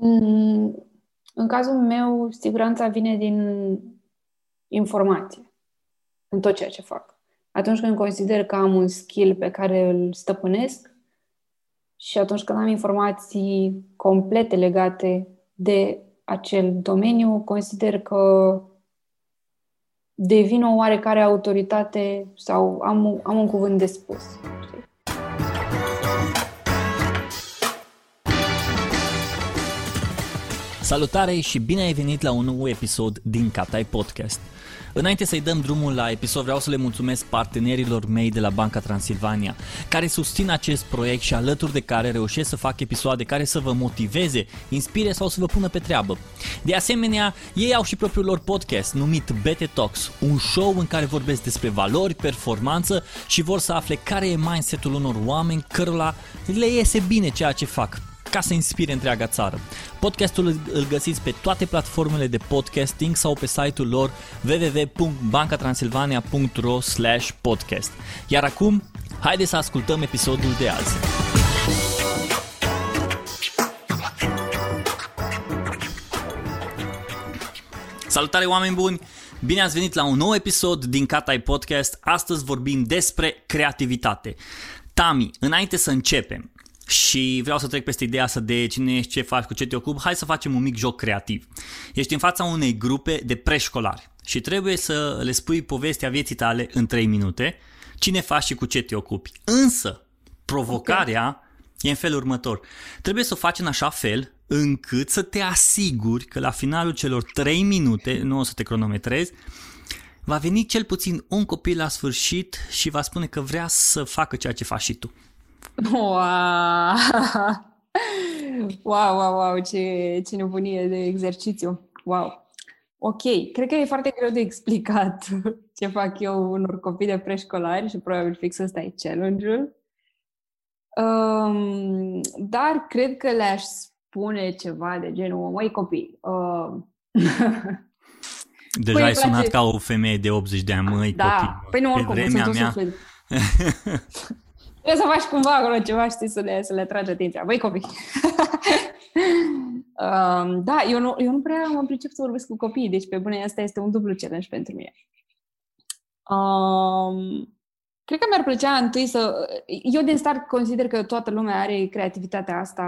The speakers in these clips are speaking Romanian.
Mm, în cazul meu, siguranța vine din informație în tot ceea ce fac. Atunci când consider că am un skill pe care îl stăpânesc și atunci când am informații complete legate de acel domeniu, consider că devin o oarecare autoritate sau am, am un cuvânt de spus. Salutare și bine ai venit la un nou episod din Captai Podcast. Înainte să-i dăm drumul la episod, vreau să le mulțumesc partenerilor mei de la Banca Transilvania, care susțin acest proiect și alături de care reușesc să fac episoade care să vă motiveze, inspire sau să vă pună pe treabă. De asemenea, ei au și propriul lor podcast numit BT Talks, un show în care vorbesc despre valori, performanță și vor să afle care e mindsetul unor oameni cărora le iese bine ceea ce fac ca să inspire întreaga țară. Podcastul îl găsiți pe toate platformele de podcasting sau pe site-ul lor www.bancatransilvania.ro podcast. Iar acum, haideți să ascultăm episodul de azi. Salutare oameni buni! Bine ați venit la un nou episod din Catai Podcast. Astăzi vorbim despre creativitate. Tami, înainte să începem, și vreau să trec peste ideea asta de cine ești, ce faci, cu ce te ocupi, hai să facem un mic joc creativ. Ești în fața unei grupe de preșcolari și trebuie să le spui povestea vieții tale în 3 minute, cine faci și cu ce te ocupi. Însă, provocarea okay. e în felul următor. Trebuie să o faci în așa fel încât să te asiguri că la finalul celor 3 minute, nu o să te cronometrezi, va veni cel puțin un copil la sfârșit și va spune că vrea să facă ceea ce faci și tu. Wow! Wow, wow, wow, ce, ce nebunie de exercițiu. Wow. Ok, cred că e foarte greu de explicat ce fac eu unor copii de preșcolari și probabil fix ăsta e challenge-ul. Um, dar cred că le-aș spune ceva de genul, măi copii, uh, Deja ai sunat place... ca o femeie de 80 de ani, măi da. copii. Păi nu, oricum, vremea mea... Trebuie să faci cumva acolo ceva, știi, să le, să le atragi atenția. Băi, copii! um, da, eu nu, eu nu prea mă pricep să vorbesc cu copiii, deci pe bune asta este un dublu challenge pentru mine. Um, cred că mi-ar plăcea întâi să... Eu din start consider că toată lumea are creativitatea asta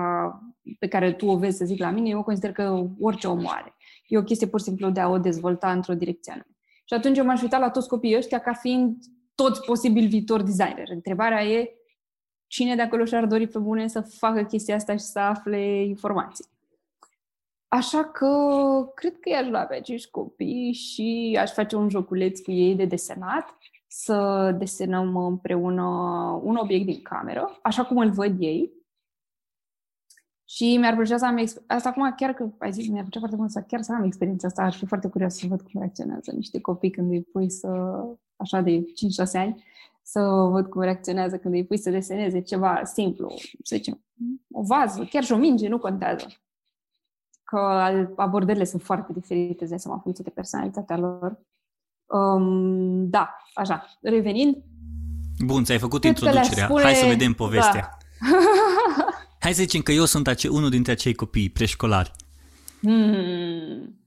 pe care tu o vezi, să zic, la mine. Eu consider că orice om are. E o chestie pur și simplu de a o dezvolta într-o direcție anume. Și atunci eu m-aș uita la toți copiii ăștia ca fiind toți posibil viitor designer. Întrebarea e cine de acolo și-ar dori pe bune să facă chestia asta și să afle informații. Așa că cred că i-aș lua pe acești copii și aș face un joculeț cu ei de desenat, să desenăm împreună un obiect din cameră, așa cum îl văd ei. Și mi-ar plăcea să am asta acum chiar că ai zis, mi-ar plăcea foarte mult să chiar să am experiența asta, aș fi foarte curios să văd cum reacționează niște copii când îi pui să, așa de 5-6 ani, să văd cum reacționează când îi pui să deseneze ceva simplu, să zicem, o vază, chiar și o minge, nu contează. Că abordările sunt foarte diferite, de seama, funcție de personalitatea lor. Um, da, așa, revenind. Bun, ți-ai făcut introducerea. Spune... Hai să vedem povestea. Da. Hai să zicem că eu sunt ace- unul dintre acei copii preșcolari. Hmm.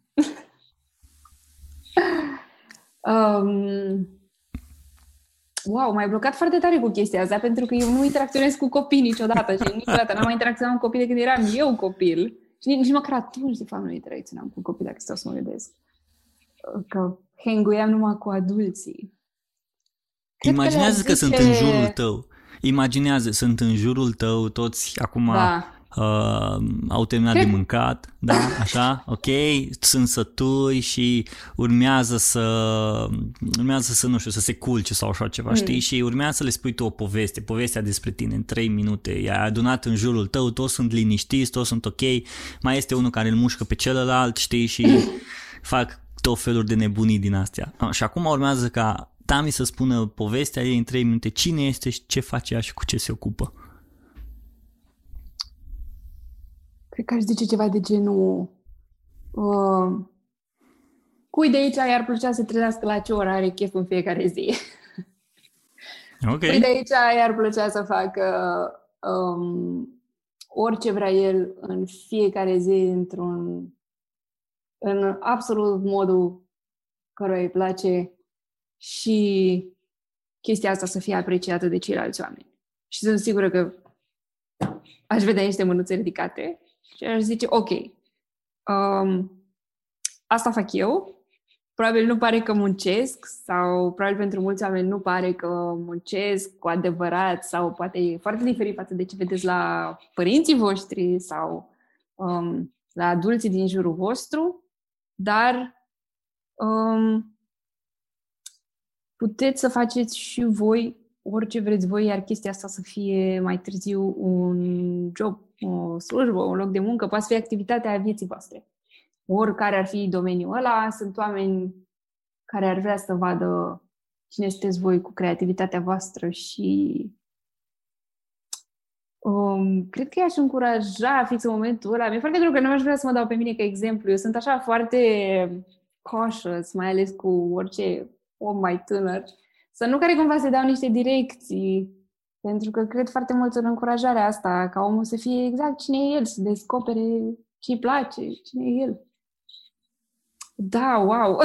um, wow, m-ai blocat foarte tare cu chestia asta, pentru că eu nu interacționez cu copii niciodată și niciodată n-am mai interacționat cu copii de când eram eu copil. Și nici, nici măcar atunci, de fapt, nu interacționam cu copii, dacă stau să mă gândesc. Că hanguiam numai cu adulții. Cred Imaginează că, că sunt în jurul tău. Imaginează, sunt în jurul tău toți acum da uh, au terminat de mâncat, da, așa, ok, sunt sătui și urmează să, urmează să, nu știu, să se culce sau așa ceva, mm. știi, și urmează să le spui tu o poveste, povestea despre tine în 3 minute, i-ai adunat în jurul tău, toți sunt liniștiți, toți sunt ok, mai este unul care îl mușcă pe celălalt, știi, și fac tot felul de nebunii din astea. Și acum urmează ca Tami să spună povestea ei în 3 minute, cine este și ce face ea și cu ce se ocupă. Cred că aș zice ceva de genul... Uh, cui de aici i-ar plăcea să trezească la ce oră are chef în fiecare zi? Ok. Cui de aici i-ar plăcea să facă um, orice vrea el în fiecare zi într-un în absolut modul care îi place și chestia asta să fie apreciată de ceilalți oameni. Și sunt sigură că aș vedea niște mânuțe ridicate și aș zice, ok, um, asta fac eu, probabil nu pare că muncesc sau probabil pentru mulți oameni nu pare că muncesc cu adevărat sau poate e foarte diferit față de ce vedeți la părinții voștri sau um, la adulții din jurul vostru, dar um, puteți să faceți și voi orice vreți voi, iar chestia asta să fie mai târziu un job, o slujbă, un loc de muncă, poate fi activitatea vieții voastre. Oricare ar fi domeniul ăla, sunt oameni care ar vrea să vadă cine sunteți voi cu creativitatea voastră și um, cred că i-aș încuraja fix în momentul ăla. Mi-e foarte greu că nu aș vrea să mă dau pe mine ca exemplu. Eu sunt așa foarte cautious, mai ales cu orice om mai tânăr, să nu care cumva să dau niște direcții, pentru că cred foarte mult în încurajarea asta, ca omul să fie exact cine e el, să descopere ce îi place, cine e el. Da, wow!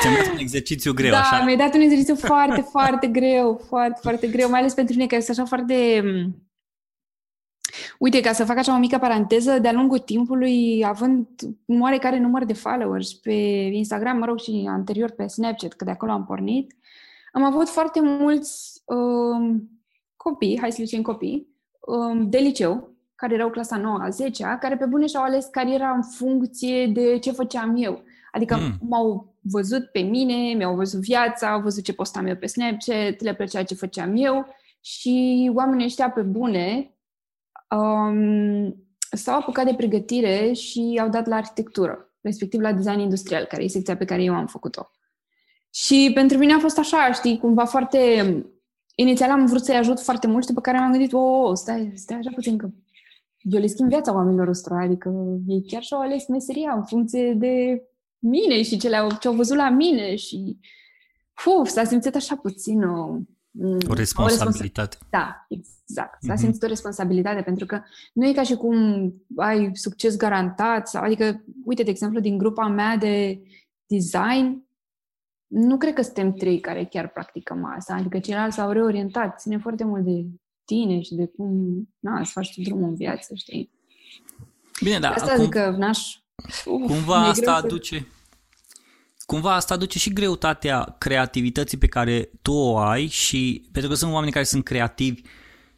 Ți-am dat un exercițiu greu, da, așa? mi-ai dat un exercițiu foarte, foarte greu, foarte, foarte greu, mai ales pentru mine, care este așa foarte... Uite, ca să fac așa o mică paranteză, de-a lungul timpului, având un oarecare număr de followers pe Instagram, mă rog, și anterior pe Snapchat, că de acolo am pornit, am avut foarte mulți um, copii, hai să zicem copii, um, de liceu, care erau clasa 9 a 10 care pe bune și-au ales cariera în funcție de ce făceam eu. Adică mm. m-au văzut pe mine, mi-au văzut viața, au văzut ce postam eu pe Snapchat, le plăcea ce făceam eu și oamenii ăștia pe bune um, s-au apucat de pregătire și au dat la arhitectură, respectiv la design industrial, care e secția pe care eu am făcut-o. Și pentru mine a fost așa, știi, cumva foarte... Inițial am vrut să-i ajut foarte mult și după care m-am gândit, o, oh, stai, stai așa puțin, că eu le schimb viața oamenilor ăstora, adică ei chiar și-au ales meseria în funcție de mine și ce, le-au, ce au văzut la mine și uf, s-a simțit așa puțin o, o responsabilitate. O responsa- da, exact. S-a mm-hmm. simțit o responsabilitate pentru că nu e ca și cum ai succes garantat sau, adică, uite, de exemplu, din grupa mea de design, nu cred că suntem trei care chiar practicăm asta, adică ceilalți s-au reorientat, ține foarte mult de tine și de cum, na, să faci tu drumul în viață, știi? Bine, da. Asta cum... adică n-aș Cumva asta aduce... Cumva asta aduce și greutatea creativității pe care tu o ai și pentru că sunt oameni care sunt creativi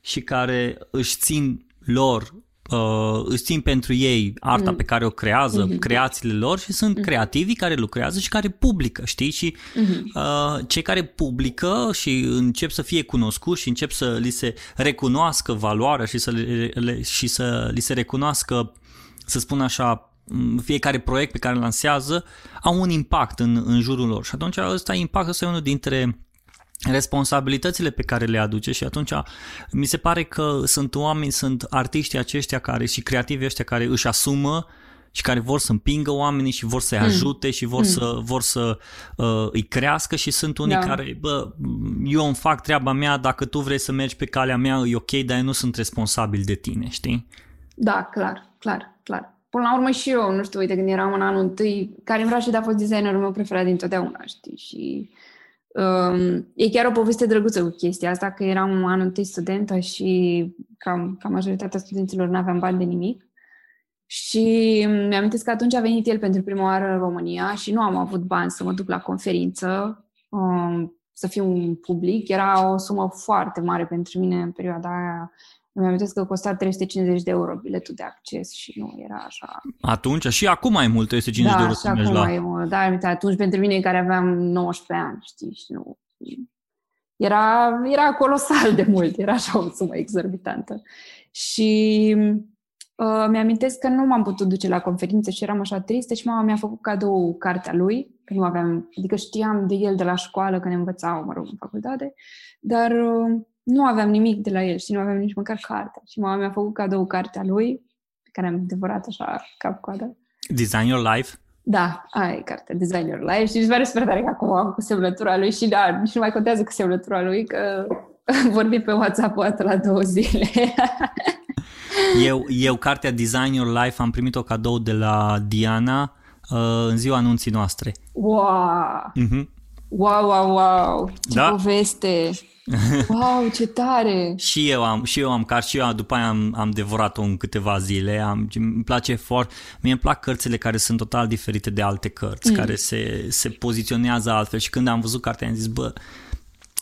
și care își țin lor uh, își țin pentru ei arta mm. pe care o creează, mm-hmm. creațiile lor și sunt mm-hmm. creativii care lucrează și care publică, știi? Și mm-hmm. uh, cei care publică și încep să fie cunoscuți și încep să li se recunoască valoarea și să, le, le, și să li se recunoască, să spun așa, fiecare proiect pe care îl lansează au un impact în, în jurul lor și atunci ăsta impact ăsta e unul dintre responsabilitățile pe care le aduce și atunci mi se pare că sunt oameni, sunt artiștii aceștia care și creativi ăștia care își asumă și care vor să împingă oamenii și vor să-i mm. ajute mm. și vor mm. să, vor să uh, îi crească și sunt unii da. care, bă, eu îmi fac treaba mea, dacă tu vrei să mergi pe calea mea, e ok, dar eu nu sunt responsabil de tine, știi? Da, clar, clar, clar până la urmă și eu, nu știu, uite, când eram în anul întâi, care vreau și de a fost designerul meu preferat dintotdeauna, știi, și um, e chiar o poveste drăguță cu chestia asta, că eram în anul întâi studentă și ca, ca majoritatea studenților n-aveam bani de nimic. Și mi-am că atunci a venit el pentru prima oară în România și nu am avut bani să mă duc la conferință, um, să fiu un public. Era o sumă foarte mare pentru mine în perioada aia îmi amintesc că costa 350 de euro biletul de acces și nu era așa... Atunci și acum mai mult 350 da, de euro să mergi la... Da, mult. Da, atunci pentru mine care aveam 19 ani, știi, și nu... Era, era colosal de mult, era așa o sumă exorbitantă. Și uh, mi-amintesc că nu m-am putut duce la conferință și eram așa tristă și mama mi-a făcut cadou cartea lui, că nu aveam, adică știam de el de la școală, că ne învățau, mă rog, în facultate, dar uh, nu aveam nimic de la el și nu aveam nici măcar cartea. Și mama mi-a făcut cadou cartea lui, pe care am devorat așa cap-coadă. Design Your Life? Da, aia e cartea Design Your Life și îmi pare super tare că acum am cu semnătura lui și da, nici nu mai contează cu semnătura lui, că vorbim pe WhatsApp o dată la două zile. Eu, eu cartea Design Your Life am primit-o cadou de la Diana uh, în ziua anunții noastre. Wow! Uh-huh. Wow, wow, wow! Ce Da. poveste! Wow, ce tare! Și eu am, și eu am carte și eu după aia am, am devorat-o în câteva zile. Am, îmi place foarte... Mie îmi plac cărțile care sunt total diferite de alte cărți, mm. care se, se poziționează altfel și când am văzut cartea am zis, bă,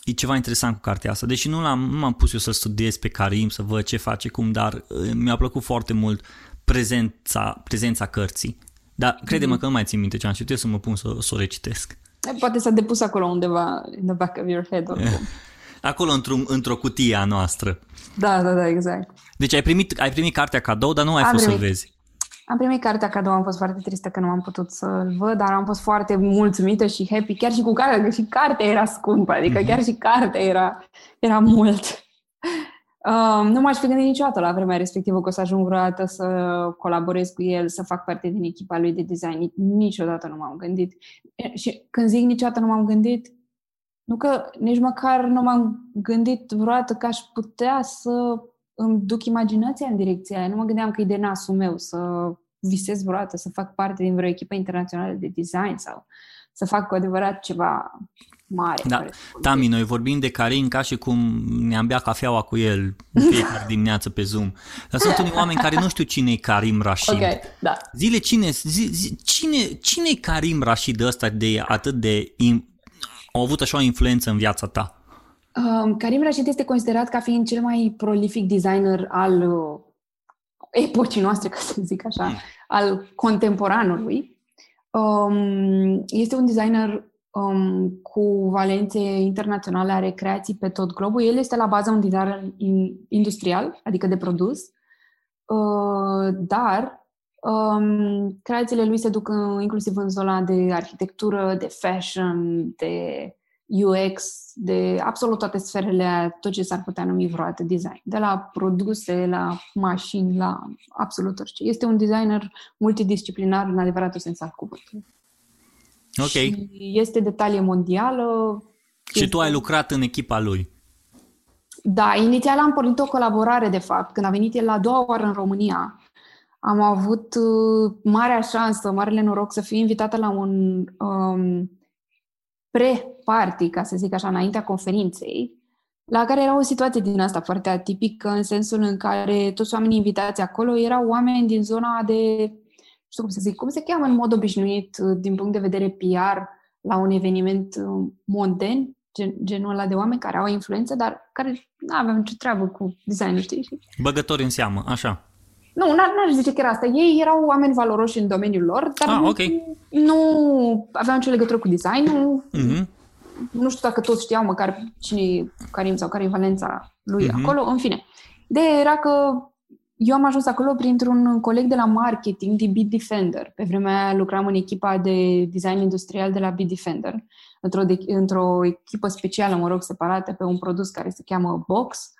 e ceva interesant cu cartea asta. Deși nu, l-am, nu m-am pus eu să studiez pe Karim, să văd ce face, cum, dar uh, mi-a plăcut foarte mult prezența, prezența cărții. Dar crede-mă că nu mai țin minte ce am citit, să mă pun să, să o recitesc. Poate s-a depus acolo undeva, in the back of your head. oricum. Acolo într-o, într-o cutie a noastră. Da, da, da, exact. Deci ai primit, ai primit cartea cadou, dar nu ai Am fost să-l primit. vezi. Am primit cartea cadou, am fost foarte tristă că nu am putut să-l văd, dar am fost foarte mulțumită și happy, chiar și cu cartea, că și cartea era scumpă, adică chiar și cartea era, era mult. Um, nu m-aș fi gândit niciodată la vremea respectivă că o să ajung vreodată să colaborez cu el, să fac parte din echipa lui de design. Niciodată nu m-am gândit. E, Și când zic niciodată nu m-am gândit, nu că nici măcar nu m-am gândit vreodată că aș putea să îmi duc imaginația în direcția aia. Nu mă gândeam că e de nasul meu să visez vreodată să fac parte din vreo echipă internațională de design sau să fac cu adevărat ceva mare. Da, care- Tami, noi vorbim de Karin ca și cum ne-am bea cafeaua cu el în fiecare dimineață pe Zoom. Dar sunt unii oameni care nu știu cine e Karim Rashid. Ok, da. Zile cine, zi, zi, cine, cine e Karim Rashid ăsta de atât de... In, au avut așa o influență în viața ta? Um, Karim Rashid este considerat ca fiind cel mai prolific designer al uh, epocii noastre, ca să zic așa, Mm. al contemporanului. Um, este un designer um, cu valențe internaționale, are creații pe tot globul. El este la bază un designer in- industrial, adică de produs, uh, dar um, creațiile lui se duc în, inclusiv în zona de arhitectură, de fashion, de UX, de absolut toate sferele, tot ce s-ar putea numi vreodată design. De la produse, la mașini, la absolut orice. Este un designer multidisciplinar în adevăratul sens al cuvântului. Ok. Și este de talie mondială. Și tu ai lucrat în echipa lui. Da, inițial am pornit o colaborare, de fapt. Când a venit el la a doua oară în România, am avut uh, marea șansă, marele noroc să fiu invitată la un um, pre-party, ca să zic așa, înaintea conferinței, la care era o situație din asta foarte atipică, în sensul în care toți oamenii invitați acolo erau oameni din zona de, nu știu cum să zic, cum se cheamă în mod obișnuit, uh, din punct de vedere PR, la un eveniment uh, monden, gen, genul ăla de oameni care au influență, dar care nu aveau nicio treabă cu designul, știi? Și Băgători în seamă, așa. Nu, n- n-aș zice că era asta. Ei erau oameni valoroși în domeniul lor, dar Ah, nu, ok. nu aveau nicio legătură cu designul. Mhm. Nu știu dacă toți știau măcar cine e Karim sau care e valența lui Mhm. acolo. În fine. De era că eu am ajuns acolo printr-un coleg de la marketing din Bitdefender. Pe vremea aia lucram în echipa de design industrial de la Bitdefender, într-o, de, într-o echipă specială, mă rog, separată pe un produs care se cheamă Box.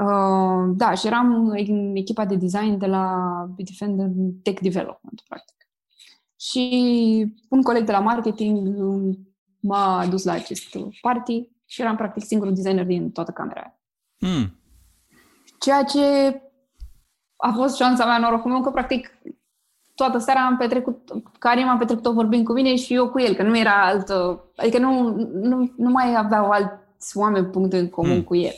Uh, da, și eram în echipa de design de la Bitdefender Tech Development, practic. Și un coleg de la marketing um, m-a dus la acest party și eram practic singurul designer din toată camera aia. Mm. Ceea ce a fost șansa mea, norocul meu, că practic toată seara am petrecut, Karim a petrecut-o vorbind cu mine și eu cu el, că nu era altă, adică nu, nu, nu mai aveau alți oameni puncte în comun Mm. mm. cu el.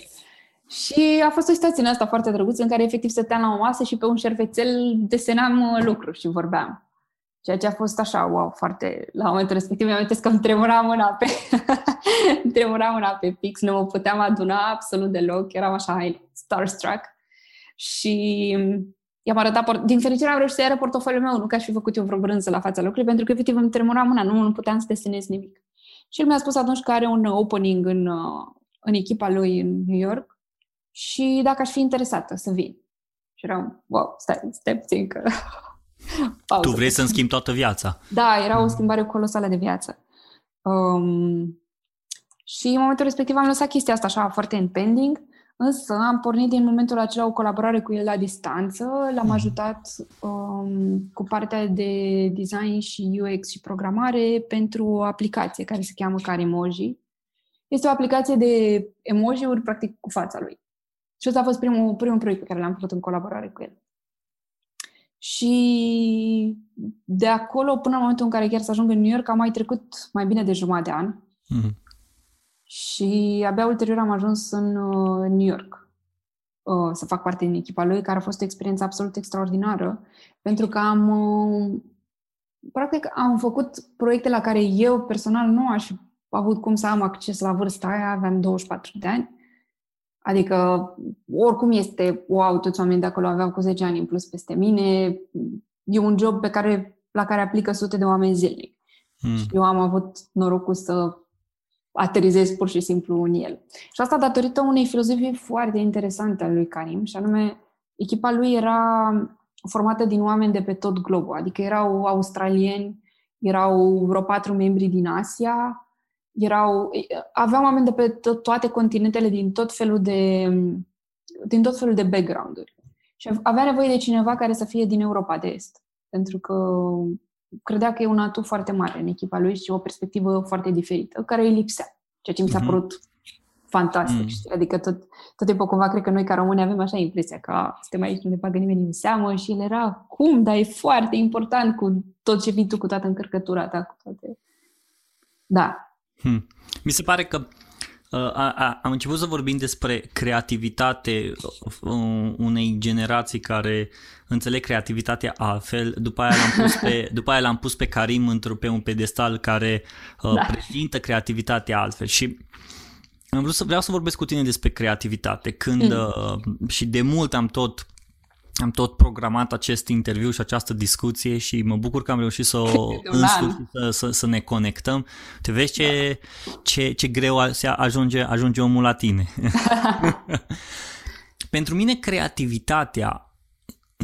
Și a fost o situație în asta foarte drăguță în care efectiv stăteam la o masă și pe un șervețel desenam uh, lucruri și vorbeam. Ceea ce a fost așa, wow, foarte... La momentul respectiv mi-am amintesc că îmi tremura mâna pe... îmi tremura mâna pe pix, nu mă puteam aduna absolut deloc, eram așa hai, starstruck. Și i-am arătat, por- din fericire am reușit să-i arăt portofoliul meu, nu că aș fi făcut eu vreo brânză la fața locului, pentru că efectiv îmi tremura mâna, nu, nu puteam să desenez nimic. Și el mi-a spus atunci că are un opening în, uh, în echipa lui în New York și dacă aș fi interesată să vin. Și eram, wow, stai, stai puțin că... Pauză. Tu vrei să-mi schimbi toată viața. Da, era o schimbare colosală de viață. Um, și în momentul respectiv am lăsat chestia asta așa foarte în pending, însă am pornit din momentul acela o colaborare cu el la distanță, l-am ajutat um, cu partea de design și UX și programare pentru o aplicație care se cheamă Carimoji. Este o aplicație de emoji-uri, practic, cu fața lui. Și ăsta a fost primul, primul proiect pe care l-am făcut în colaborare cu el. Și de acolo până în momentul în care chiar să ajung în New York, am mai trecut mai bine de jumătate de an. Mm-hmm. Și abia ulterior am ajuns în uh, New York uh, să fac parte din echipa lui, care a fost o experiență absolut extraordinară, pentru că am uh, practic am făcut proiecte la care eu personal nu aș avut cum să am acces la vârsta aia, aveam 24 de ani. Adică, oricum este, wow, toți oamenii de acolo aveau cu 10 ani în plus peste mine. E un job pe care, la care aplică sute de oameni zilnic. Mm. Și eu am avut norocul să aterizez pur și simplu în el. Și asta datorită unei filozofii foarte interesante a lui Karim, și anume, echipa lui era formată din oameni de pe tot globul, adică erau australieni, erau vreo patru membri din Asia, erau, aveam oameni de pe to- toate continentele din tot felul de din tot felul de background-uri. Și avea nevoie de cineva care să fie din Europa de Est, pentru că credea că e un atu foarte mare în echipa lui și o perspectivă foarte diferită, care îi lipsea, ceea ce mi s-a mhm. părut fantastic, mm. știi? Adică tot, tot timpul cumva cred că noi ca români avem așa impresia că suntem aici, nu ne bagă nimeni în seamă și el era, cum, dar e foarte important cu tot ce vii tu, cu toată încărcătura ta, cu toate... Da. Hmm. Mi se pare că uh, a, a, am început să vorbim despre creativitate uh, unei generații care înțeleg creativitatea altfel, după aia l-am pus pe, după aia l-am pus pe Karim într pe un pedestal care uh, da. prezintă creativitatea altfel și am vrut să vreau să vorbesc cu tine despre creativitate. Când mm. uh, și de mult am tot am tot programat acest interviu și această discuție și mă bucur că am reușit să, o, să, să, să ne conectăm. Te vezi ce, da. ce, ce greu ajunge, ajunge omul la tine. Pentru mine creativitatea,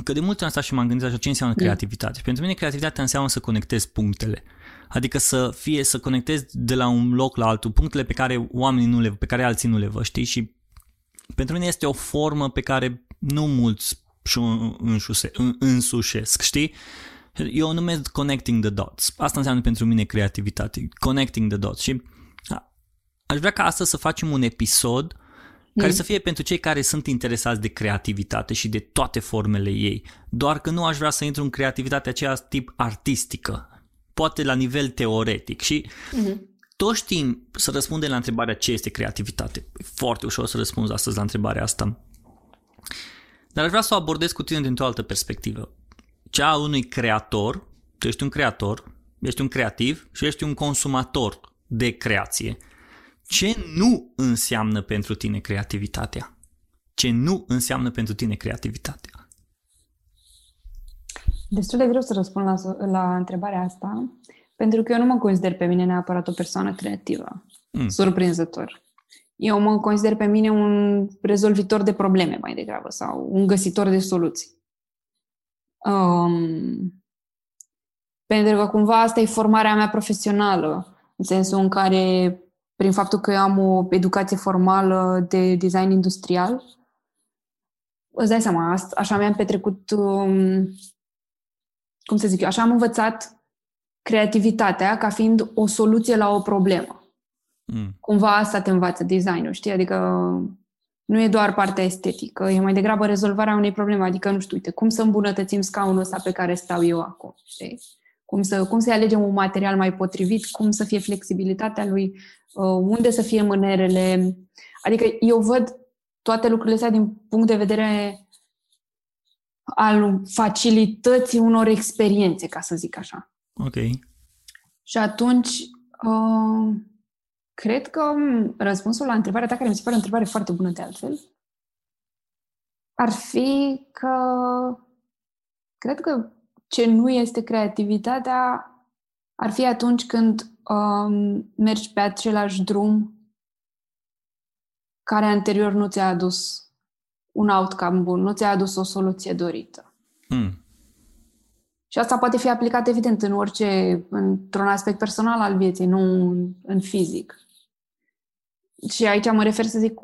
că de mult am stat și m-am gândit așa ce înseamnă mm. creativitate. Pentru mine creativitatea înseamnă să conectezi punctele. Adică să fie, să conectezi de la un loc la altul, punctele pe care oamenii nu le, pe care alții nu le văd, știi? Și pentru mine este o formă pe care nu mulți și înșuse, însușesc, știi? Eu o numesc connecting the dots. Asta înseamnă pentru mine creativitate, connecting the dots. Și aș vrea ca astăzi să facem un episod care mm. să fie pentru cei care sunt interesați de creativitate și de toate formele ei. Doar că nu aș vrea să intru în creativitatea aceea tip artistică, poate la nivel teoretic și uh-huh. toți știm să răspundem la întrebarea ce este creativitate. E foarte ușor să răspunzi astăzi la întrebarea asta. Dar aș vrea să o abordez cu tine dintr-o altă perspectivă. Cea a unui creator, tu ești un creator, ești un creativ și ești un consumator de creație. Ce nu înseamnă pentru tine creativitatea? Ce nu înseamnă pentru tine creativitatea? Destul de greu să răspund la, la întrebarea asta, pentru că eu nu mă consider pe mine neapărat o persoană creativă. Mm. Surprinzător. Eu mă consider pe mine un rezolvitor de probleme mai degrabă sau un găsitor de soluții. Um, pentru că cumva asta e formarea mea profesională, în sensul în care, prin faptul că eu am o educație formală de design industrial, îți dai seama, așa mi-am petrecut um, cum să zic eu, așa am învățat creativitatea ca fiind o soluție la o problemă. Mm. Cumva asta te învață designul, știi? Adică nu e doar partea estetică, e mai degrabă rezolvarea unei probleme. Adică, nu știu, uite, cum să îmbunătățim scaunul ăsta pe care stau eu acum, știi? Cum să, cum să alegem un material mai potrivit, cum să fie flexibilitatea lui, uh, unde să fie mânerele. Adică eu văd toate lucrurile astea din punct de vedere al facilității unor experiențe, ca să zic așa. Ok. Și atunci, uh, cred că răspunsul la întrebarea ta, care mi se pare o întrebare foarte bună de altfel, ar fi că cred că ce nu este creativitatea ar fi atunci când um, mergi pe același drum care anterior nu ți-a adus un outcome bun, nu ți-a adus o soluție dorită. Hmm. Și asta poate fi aplicat, evident, în orice, într-un aspect personal al vieții, nu în, în fizic. Și aici mă refer să zic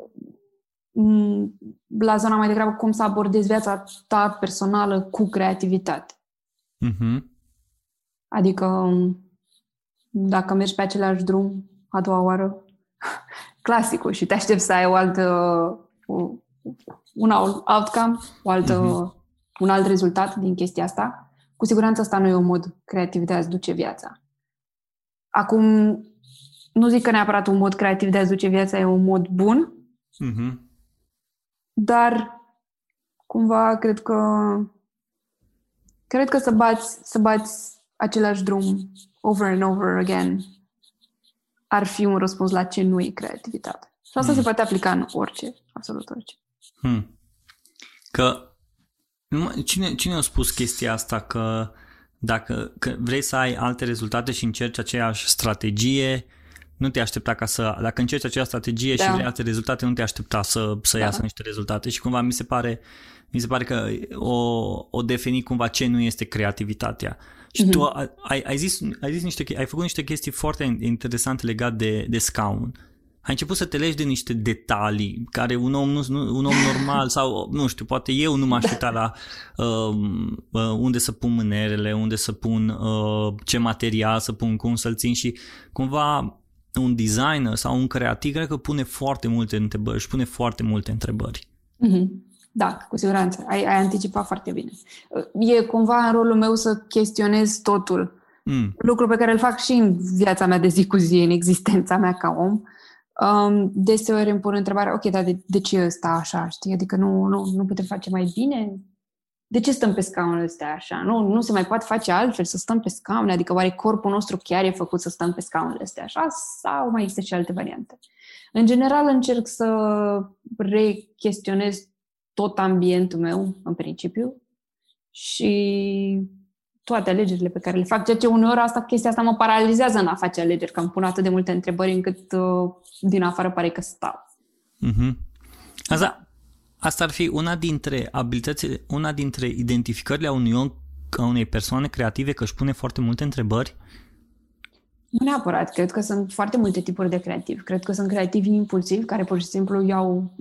mm, la zona mai degrabă cum să abordezi viața ta personală cu creativitate. Mm-hmm. Adică dacă mergi pe același drum a doua oară, clasicul și te aștepți să ai o altă, o, un outcome, o altă, uh-huh. un alt rezultat din chestia asta, cu siguranță asta nu e un mod creativ de a-ți duce viața. Acum, nu zic că neapărat un mod creativ de a-ți duce viața e un mod bun, uh-huh. dar cumva cred că cred că să bați, să bați același drum over and over again ar fi un răspuns la ce nu e creativitate. Și asta hmm. se poate aplica în orice, absolut orice. Hmm. Că cine, cine a spus chestia asta că dacă că vrei să ai alte rezultate și încerci aceeași strategie, nu te aștepta ca să, dacă încerci aceeași strategie da. și vrei alte rezultate, nu te aștepta să, să da. iasă niște rezultate și cumva mi se pare, mi se pare că o, o defini cumva ce nu este creativitatea. Și mm-hmm. tu ai, ai, zis, ai, zis niște, ai făcut niște chestii foarte interesante legate de, de scaun. Ai început să te legi de niște detalii care un om, nu, un om normal sau, nu știu, poate eu nu m-aș uita la uh, uh, unde să pun mânerele, unde să pun uh, ce material să pun, cum să-l țin și cumva un designer sau un creativ cred că pune foarte multe întrebări și pune foarte multe întrebări. Mm-hmm. Da, cu siguranță. Ai, ai anticipat foarte bine. E cumva în rolul meu să chestionez totul. Mm. Lucru pe care îl fac și în viața mea de zi cu zi, în existența mea ca om. Um, deseori îmi pun întrebarea, ok, dar de, de ce ăsta așa, știi? Adică nu, nu, nu putem face mai bine? De ce stăm pe scaunul ăsta așa? Nu, nu se mai poate face altfel să stăm pe scaun? Adică oare corpul nostru chiar e făcut să stăm pe scaunul ăsta așa? Sau mai există și alte variante? În general încerc să rechestionez tot ambientul meu, în principiu, și toate alegerile pe care le fac, ceea ce uneori asta, chestia asta mă paralizează în a face alegeri, că îmi pun atât de multe întrebări încât uh, din afară pare că stau. Mm-hmm. Asta, asta ar fi una dintre abilitățile, una dintre identificările a unui om, a unei persoane creative, că își pune foarte multe întrebări? Nu neapărat. Cred că sunt foarte multe tipuri de creativi. Cred că sunt creativi impulsivi, care pur și simplu iau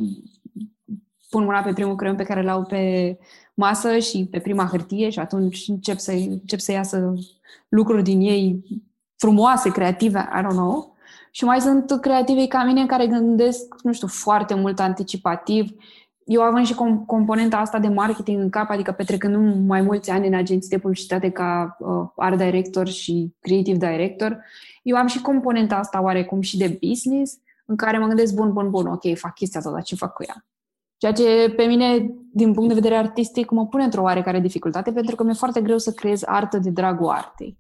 pun mâna pe primul creion pe care l-au pe masă și pe prima hârtie și atunci încep să, încep să iasă lucruri din ei frumoase, creative, I don't know. Și mai sunt creativi ca mine care gândesc, nu știu, foarte mult anticipativ. Eu având și com- componenta asta de marketing în cap, adică petrecând mai mulți ani în agenții de publicitate ca uh, art director și creative director, eu am și componenta asta oarecum și de business, în care mă gândesc, bun, bun, bun, ok, fac chestia asta, dar ce fac cu ea? Ceea ce pe mine, din punct de vedere artistic, mă pune într-o oarecare dificultate, pentru că mi-e foarte greu să creez artă de dragul artei.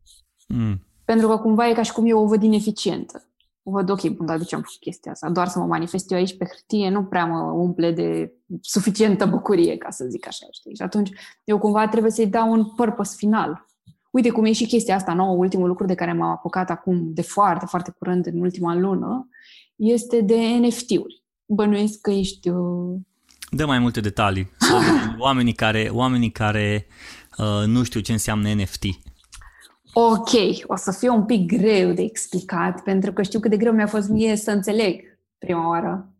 Mm. Pentru că cumva e ca și cum eu o văd ineficientă. O văd, ok, bun, dar de ce am făcut chestia asta? Doar să mă manifest eu aici pe hârtie nu prea mă umple de suficientă bucurie, ca să zic așa, știi? Și atunci eu cumva trebuie să-i dau un purpose final. Uite cum e și chestia asta nouă, ultimul lucru de care m-am apucat acum de foarte, foarte curând, în ultima lună, este de NFT-uri. Bănuiesc că ești uh, Dă mai multe detalii. oamenii care, oamenii care uh, nu știu ce înseamnă NFT. Ok, o să fie un pic greu de explicat, pentru că știu cât de greu mi-a fost mie să înțeleg prima oară.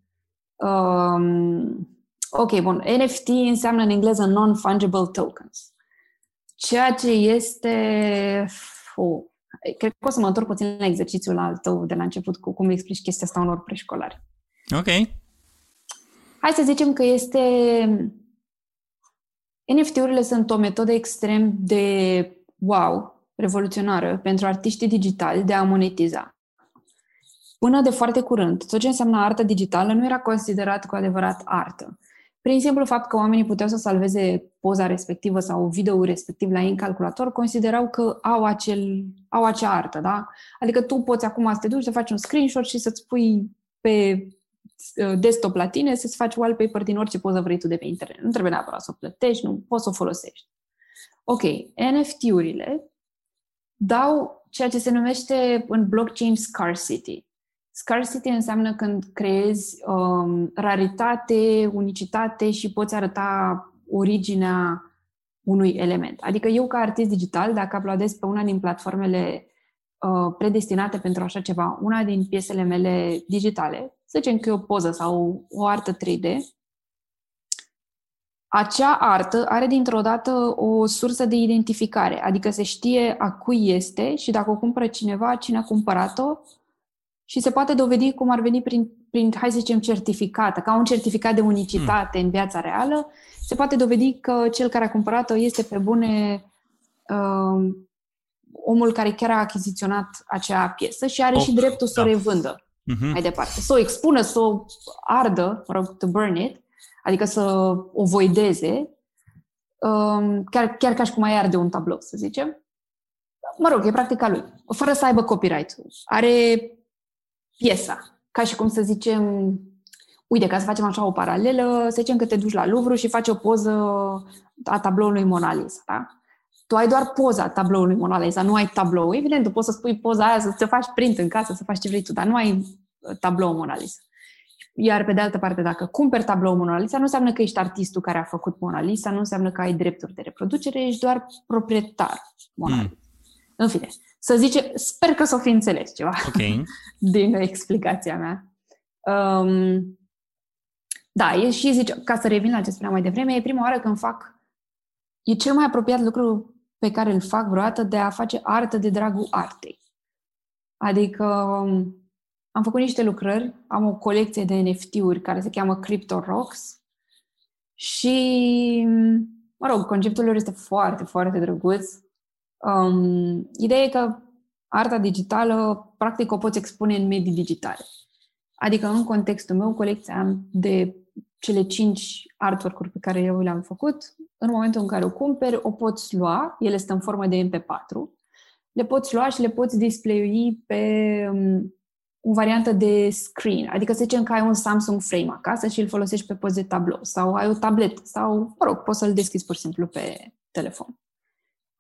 Um, ok, bun. NFT înseamnă în engleză non-fungible tokens. Ceea ce este... Oh, cred că o să mă întorc puțin la exercițiul al tău de la început cu cum explici chestia asta unor preșcolari. Ok. Hai să zicem că este... NFT-urile sunt o metodă extrem de wow, revoluționară pentru artiștii digitali de a monetiza. Până de foarte curând, tot ce înseamnă artă digitală nu era considerat cu adevărat artă. Prin simplu fapt că oamenii puteau să salveze poza respectivă sau video respectiv la ei în calculator, considerau că au, acel, au acea artă, da? Adică tu poți acum să te duci să faci un screenshot și să-ți pui pe Uh, desktop la tine să-ți faci wallpaper din orice poză vrei tu de pe internet. Nu trebuie neapărat să o plătești, nu poți să o folosești. Ok, NFT-urile dau ceea ce se numește în blockchain scarcity. Scarcity înseamnă când creezi um, raritate, unicitate și poți arăta originea unui element. Adică eu, ca artist digital, dacă uploadez pe una din platformele uh, predestinate pentru așa ceva, una din piesele mele digitale, să zicem că e o poză sau o artă 3D, acea artă are dintr-o dată o sursă de identificare, adică se știe a cui este și dacă o cumpără cineva, cine a cumpărat-o și se poate dovedi cum ar veni prin prin, hai să zicem, certificată, ca un certificat de unicitate mm. în viața reală, se poate dovedi că cel care a cumpărat-o este pe bune uh, omul care chiar a achiziționat acea piesă și are oh, și dreptul să da. o revândă mm-hmm. mai departe. Să o expună, să o ardă, mă rog, to burn it, adică să o voideze, um, chiar, chiar ca și cum ai arde un tablou, să zicem. Mă rog, e practica lui, fără să aibă copyright. Are piesa, ca și cum să zicem, uite, ca să facem așa o paralelă, să zicem că te duci la Louvre și faci o poză a tabloului Mona Lisa, da? Tu ai doar poza tabloului Mona Lisa, nu ai tablou. Evident, tu poți să spui poza aia, să te faci print în casă, să faci ce vrei tu, dar nu ai uh, tablou Mona Lisa. Iar pe de altă parte, dacă cumperi tablou Mona Lisa, nu înseamnă că ești artistul care a făcut Mona Lisa, nu înseamnă că ai drepturi de reproducere, ești doar proprietar Mona mm. Lisa. Mm. În fine, să zice, sper că s-o fi înțeles ceva okay. din explicația mea. Um, da, e și zice, ca să revin la ce spuneam mai devreme, e prima oară când fac, e cel mai apropiat lucru pe care îl fac vreodată de a face artă de dragul artei. Adică um, am făcut niște lucrări, am o colecție de NFT-uri care se cheamă Crypto Rocks și, mă rog, conceptul lor este foarte, foarte drăguț. Um, ideea e că arta digitală, practic, o poți expune în medii digitale. Adică, în contextul meu, colecția de cele cinci artwork-uri pe care eu le-am făcut, în momentul în care o cumperi, o poți lua, ele sunt în formă de MP4, le poți lua și le poți display pe um, o variantă de screen, adică să zicem că ai un Samsung Frame acasă și îl folosești pe post de tablou sau ai o tabletă sau, mă rog, poți să-l deschizi pur și simplu pe telefon.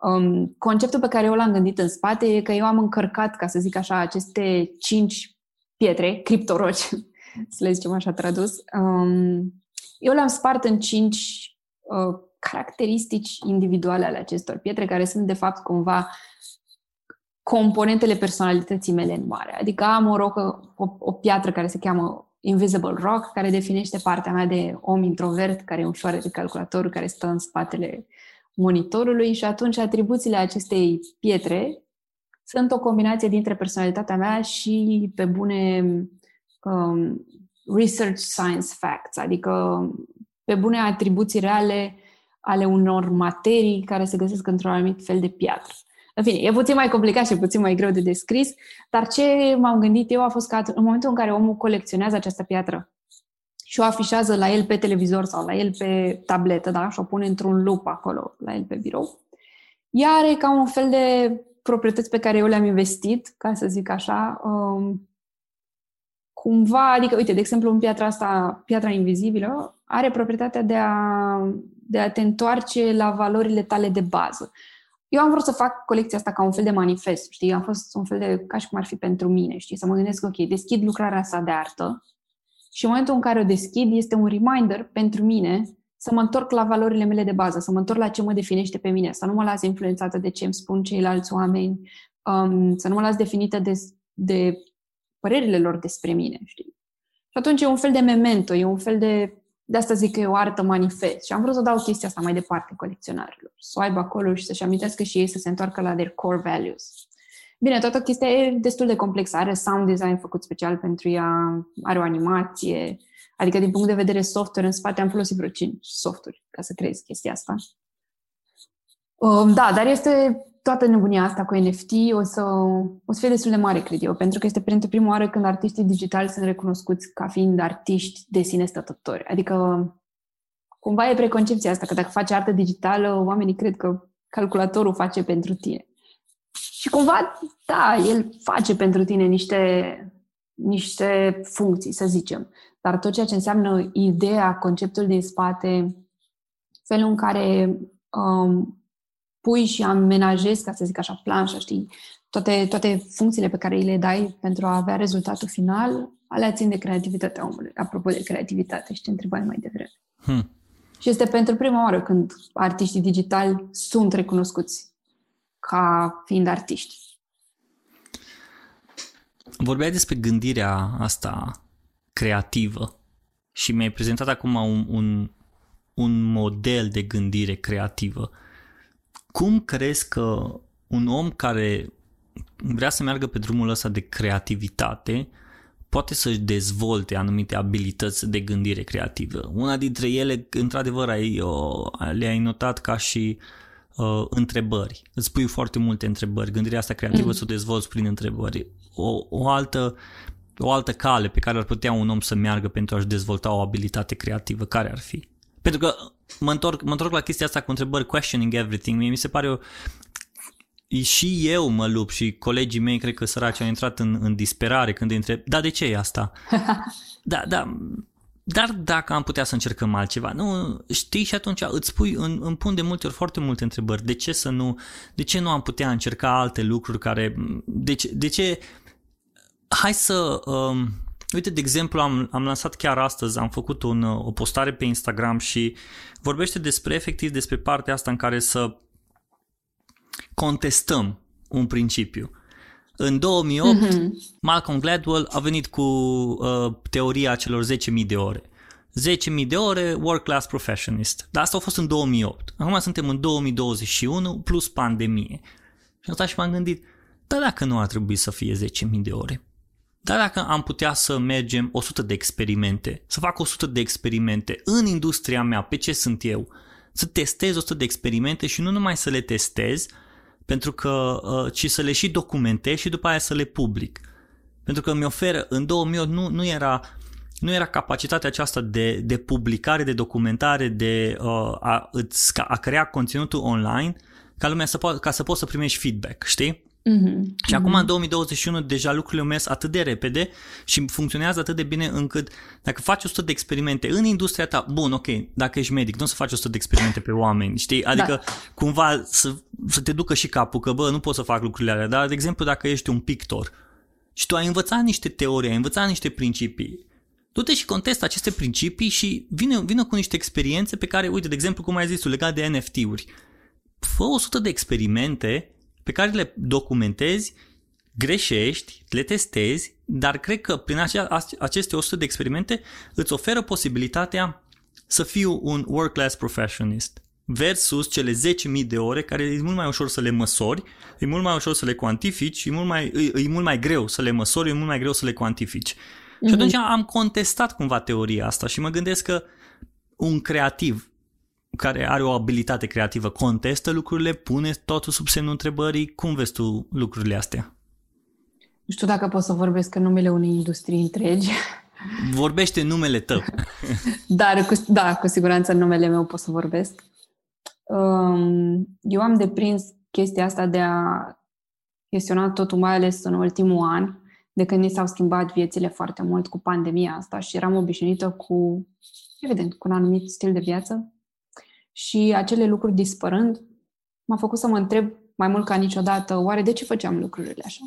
Um, conceptul pe care eu l-am gândit în spate e că eu am încărcat, ca să zic așa, aceste cinci pietre, criptoroci, să le zicem așa tradus, um, eu le-am spart în cinci uh, caracteristici individuale ale acestor pietre, care sunt, de fapt, cumva componentele personalității mele în mare. Adică am o rocă, o, o piatră care se cheamă Invisible Rock, care definește partea mea de om introvert, care e un șoare de calculator, care stă în spatele monitorului și atunci atribuțiile acestei pietre sunt o combinație dintre personalitatea mea și pe bune um, research science facts, adică pe bune atribuții reale ale unor materii care se găsesc într-un anumit fel de piatră. În fine, e puțin mai complicat și puțin mai greu de descris, dar ce m-am gândit eu a fost că în momentul în care omul colecționează această piatră și o afișează la el pe televizor sau la el pe tabletă, da? și o pune într-un loop acolo, la el pe birou, ea are ca un fel de proprietăți pe care eu le-am investit, ca să zic așa, um, cumva, adică, uite, de exemplu, în piatra asta, piatra invizibilă, are proprietatea de a, de a te întoarce la valorile tale de bază. Eu am vrut să fac colecția asta ca un fel de manifest, știi? Am fost un fel de, ca și cum ar fi pentru mine, știi? Să mă gândesc, ok, deschid lucrarea asta de artă și în momentul în care o deschid este un reminder pentru mine să mă întorc la valorile mele de bază, să mă întorc la ce mă definește pe mine, să nu mă las influențată de ce îmi spun ceilalți oameni, um, să nu mă las definită de, de părerile lor despre mine, știi? Și atunci e un fel de memento, e un fel de de asta zic că e o artă manifest. Și am vrut să dau chestia asta mai departe colecționarilor. Să o aibă acolo și să-și amintească și ei să se întoarcă la their core values. Bine, toată chestia e destul de complexă. Are sound design făcut special pentru ea, are o animație. Adică, din punct de vedere software, în spate am folosit vreo 5 softuri ca să creez chestia asta. Um, da, dar este toată nebunia asta cu NFT o să, o să fie destul de mare, cred eu, pentru că este pentru prima oară când artiștii digitali sunt recunoscuți ca fiind artiști de sine stătători. Adică, cumva e preconcepția asta, că dacă faci artă digitală, oamenii cred că calculatorul face pentru tine. Și cumva, da, el face pentru tine niște, niște funcții, să zicem. Dar tot ceea ce înseamnă ideea, conceptul din spate, felul în care um, pui și amenajezi, ca să zic așa, planșa, știi, toate, toate funcțiile pe care îi le dai pentru a avea rezultatul final, alea țin de creativitatea omului. Apropo de creativitate, și te întrebai mai devreme. Hmm. Și este pentru prima oară când artiștii digitali sunt recunoscuți ca fiind artiști. Vorbeai despre gândirea asta creativă și mi-ai prezentat acum un, un, un model de gândire creativă. Cum crezi că un om care vrea să meargă pe drumul ăsta de creativitate poate să-și dezvolte anumite abilități de gândire creativă. Una dintre ele, într-adevăr, ai, le-ai notat ca și uh, întrebări. Îți pui foarte multe întrebări. Gândirea asta creativă mm. să o dezvolți prin întrebări. O, o, altă, o altă cale pe care ar putea un om să meargă pentru a-și dezvolta o abilitate creativă, care ar fi? Pentru că mă întorc, mă întorc la chestia asta cu întrebări, questioning everything. Mie mi se pare o, și eu mă lupt și colegii mei cred că săraci au intrat în, în disperare când îi întreb, da, de ce e asta? da, da, dar dacă am putea să încercăm altceva, nu, știi, și atunci îți pui, îmi, îmi pun de multe ori foarte multe întrebări. De ce să nu, de ce nu am putea încerca alte lucruri care, de ce, de ce hai să, um, uite, de exemplu, am, am lansat chiar astăzi, am făcut un, o postare pe Instagram și vorbește despre, efectiv, despre partea asta în care să contestăm un principiu. În 2008, mm-hmm. Malcolm Gladwell a venit cu uh, teoria celor 10.000 de ore. 10.000 de ore work class professionist. Dar asta a fost în 2008. Acum suntem în 2021 plus pandemie. Și am stat și m-am gândit, da dacă nu ar trebui să fie 10.000 de ore? Dar dacă am putea să mergem 100 de experimente, să fac 100 de experimente în industria mea, pe ce sunt eu, să testez 100 de experimente și nu numai să le testez, pentru că, uh, ci să le și documentez și după aia să le public. Pentru că mi oferă, în 2008 nu, nu era nu era capacitatea aceasta de, de publicare, de documentare, de uh, a, îți, a crea conținutul online ca lumea să po- ca să poți să primești feedback, știi? Mm-hmm. Și acum în 2021 deja lucrurile mers atât de repede și funcționează atât de bine încât dacă faci 100 de experimente în industria ta, bun, ok, dacă ești medic, nu o să faci 100 de experimente pe oameni, știi? Adică da. cumva să, să te ducă și capul că, bă, nu pot să fac lucrurile alea, dar de exemplu dacă ești un pictor și tu ai învățat niște teorii, ai învățat niște principii, du-te și contestă aceste principii și vine, vine cu niște experiențe pe care, uite, de exemplu, cum ai zis tu, legat de NFT-uri. Fă 100 de experimente pe care le documentezi, greșești, le testezi, dar cred că prin acea, aceste 100 de experimente îți oferă posibilitatea să fiu un work-class professionist versus cele 10.000 de ore care e mult mai ușor să le măsori, e mult mai ușor să le cuantifici, e mult mai, e, e mult mai greu să le măsori, e mult mai greu să le cuantifici. Mm-hmm. Și atunci am contestat cumva teoria asta și mă gândesc că un creativ care are o abilitate creativă contestă lucrurile, pune totul sub semnul întrebării. Cum vezi tu lucrurile astea? Nu știu dacă pot să vorbesc în numele unei industrii întregi. Vorbește numele tău. Dar, cu, da, cu siguranță în numele meu pot să vorbesc. Um, eu am deprins chestia asta de a chestiona totul, mai ales în ultimul an, de când ni s-au schimbat viețile foarte mult cu pandemia asta și eram obișnuită cu, evident, cu un anumit stil de viață și acele lucruri dispărând, m-a făcut să mă întreb mai mult ca niciodată, oare de ce făceam lucrurile așa?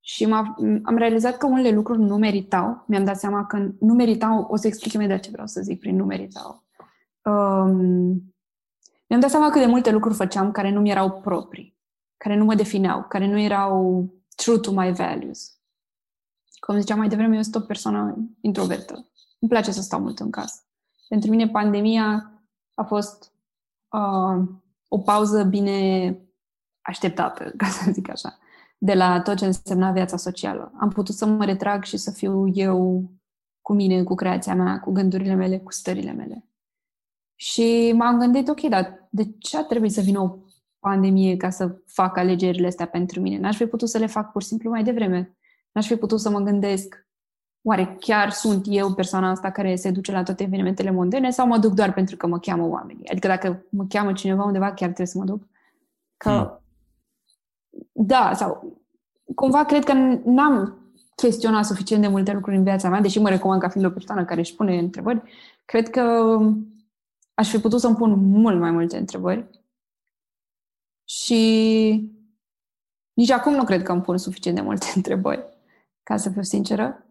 Și m-a, am realizat că unele lucruri nu meritau. Mi-am dat seama că nu meritau, o să explic imediat ce vreau să zic prin nu meritau. Um, mi-am dat seama că de multe lucruri făceam care nu mi erau proprii, care nu mă defineau, care nu erau true to my values. Cum ziceam mai devreme, eu sunt o persoană introvertă. Îmi place să stau mult în casă. Pentru mine pandemia a fost uh, o pauză bine așteptată, ca să zic așa, de la tot ce însemna viața socială. Am putut să mă retrag și să fiu eu cu mine, cu creația mea, cu gândurile mele, cu stările mele. Și m-am gândit, ok, dar de ce ar trebui să vină o pandemie ca să fac alegerile astea pentru mine? N-aș fi putut să le fac pur și simplu mai devreme. N-aș fi putut să mă gândesc oare chiar sunt eu persoana asta care se duce la toate evenimentele mondene sau mă duc doar pentru că mă cheamă oamenii? Adică dacă mă cheamă cineva undeva, chiar trebuie să mă duc? Că, hmm. da, sau cumva cred că n-am chestionat suficient de multe lucruri în viața mea, deși mă recomand ca fiind o persoană care își pune întrebări, cred că aș fi putut să-mi pun mult mai multe întrebări și nici acum nu cred că îmi pun suficient de multe întrebări, ca să fiu sinceră.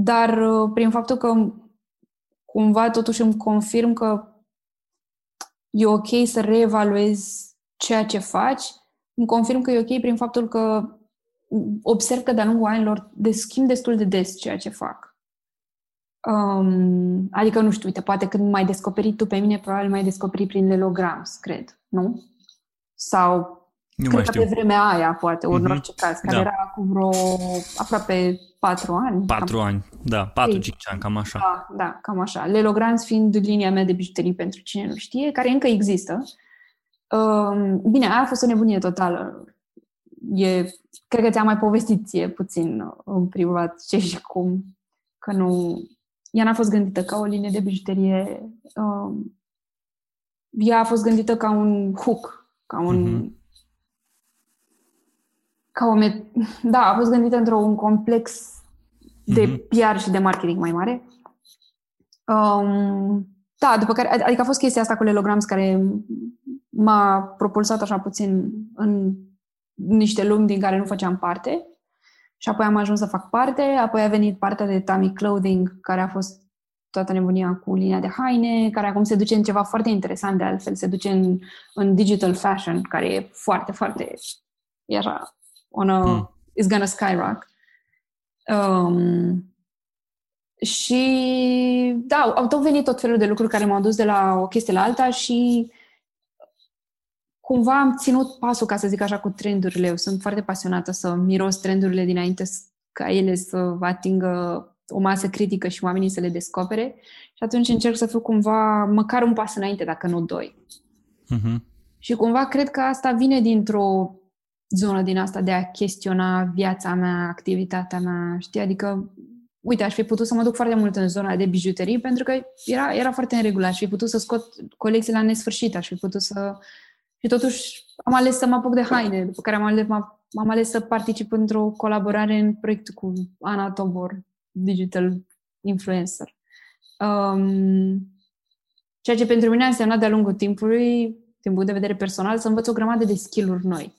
Dar uh, prin faptul că cumva totuși îmi confirm că e ok să reevaluezi ceea ce faci, îmi confirm că e ok prin faptul că observ că de-a lungul anilor de schimb destul de des ceea ce fac. Um, adică, nu știu, uite, poate când m-ai descoperit tu pe mine, probabil m-ai descoperit prin lelograms, cred, nu? Sau Nu Cred mai că știu. pe vremea aia, poate, ori în Mhm. orice caz, care Da. era cu vreo aproape patru ani. Patru ani, da, patru-cinci ani, cam așa. Da, da, cam așa. Lelograns fiind linia mea de bijuterii pentru cine nu știe, care încă există. Um, bine, aia a fost o nebunie totală. E, cred că ți-am mai povestit ție puțin uh, în privat ce și cum, că nu... Ea n-a fost gândită ca o linie de bijuterie. Um, ea a fost gândită ca un hook, ca un... Mhm. Ca o met- da, a fost gândită într-un complex de Mhm. PR și de marketing mai mare. Um, da, după care, adică a fost chestia asta cu Lelograms care m-a propulsat așa puțin în niște lumi din care nu făceam parte și apoi am ajuns să fac parte, apoi a venit partea de Tammy Clothing, care a fost toată nebunia cu linia de haine, care acum se duce în ceva foarte interesant de altfel, se duce în, în digital fashion, care e foarte, foarte, e așa, on a, Mm. is gonna skyrocket. Um, și da, au tot venit tot felul de lucruri care m-au dus de la o chestie la alta și cumva am ținut pasul, ca să zic așa, cu trendurile. Eu sunt foarte pasionată să miros trendurile dinainte s- ca ele să atingă o masă critică și oamenii să le descopere. Și atunci încerc să fiu cumva măcar un pas înainte, dacă nu doi. Mhm. Și cumva cred că asta vine dintr-o zonă din asta de a chestiona viața mea, activitatea mea, știi? Adică, uite, aș fi putut să mă duc foarte mult în zona de bijuterii pentru că era, era foarte în regulă. Aș fi putut să scot colecții la nesfârșit, aș fi putut să... Și totuși am ales să mă apuc de haine, după care am ales, m-am, am ales să particip într-o colaborare în proiectul cu Ana Tobor, digital influencer. Um, ceea ce pentru mine a însemnat de-a lungul timpului, din punct de vedere personal, să învăț o grămadă de skill-uri noi.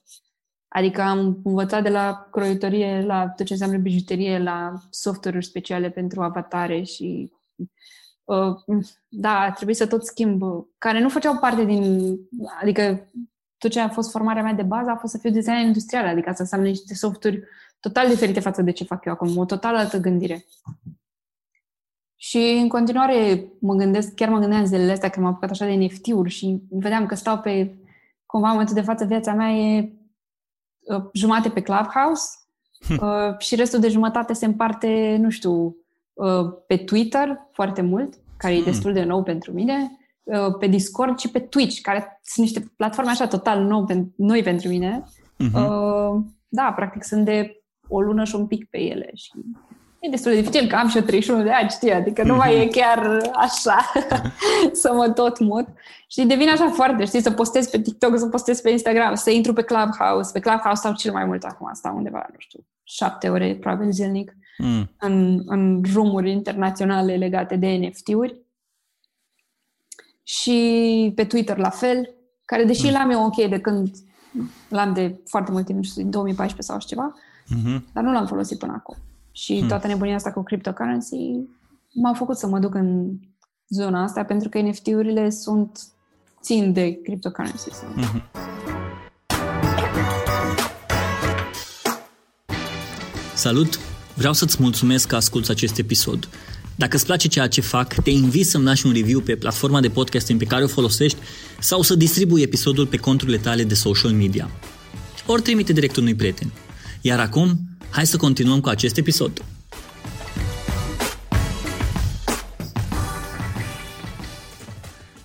Adică am învățat de la croitorie, la tot ce înseamnă bijuterie, la software-uri speciale pentru avatare și uh, da, trebuie să tot schimb, care nu făceau parte din, adică tot ce a fost formarea mea de bază a fost să fiu designer industrial, adică să înseamnă niște softuri total diferite față de ce fac eu acum, o total altă gândire. Și în continuare mă gândesc, chiar mă gândeam zilele astea că m-am apucat așa de NFT-uri și vedeam că stau pe, cumva în momentul de față viața mea e uh, jumate pe Clubhouse uh, și restul de jumătate se împarte, nu știu, uh, pe Twitter foarte mult, care e Hmm. destul de nou pentru mine, uh, pe Discord și pe Twitch, care sunt niște platforme așa total nou, pen- noi pentru mine. Mhm. Uh, da, practic sunt de o lună și un pic pe ele și e destul de dificil, că am și eu 31 de ani, știi, adică nu mai e chiar așa să mă tot mut. Și devine așa foarte, știi, să postez pe TikTok, să postez pe Instagram, să intru pe Clubhouse. Pe Clubhouse stau cel mai mult acum, stau undeva, nu știu, șapte ore probabil zilnic Mm. în, în drumuri internaționale legate de NFT-uri. Și pe Twitter la fel, care deși Mm. l-am eu ok de când l-am de foarte mult timp, nu știu, din 2014 sau așa ceva, Mhm. dar nu l-am folosit până acum. Și Hmm. toată nebunia asta cu cryptocurrency m-a făcut să mă duc în zona asta pentru că NFT-urile sunt țin de cryptocurrency. Sunt. Mhm. Salut! Vreau să-ți mulțumesc că asculți acest episod. Dacă îți place ceea ce fac, te invit să-mi lași un review pe platforma de podcasting pe care o folosești sau să distribui episodul pe conturile tale de social media. Ori trimite direct unui prieten. Iar acum, hai să continuăm cu acest episod.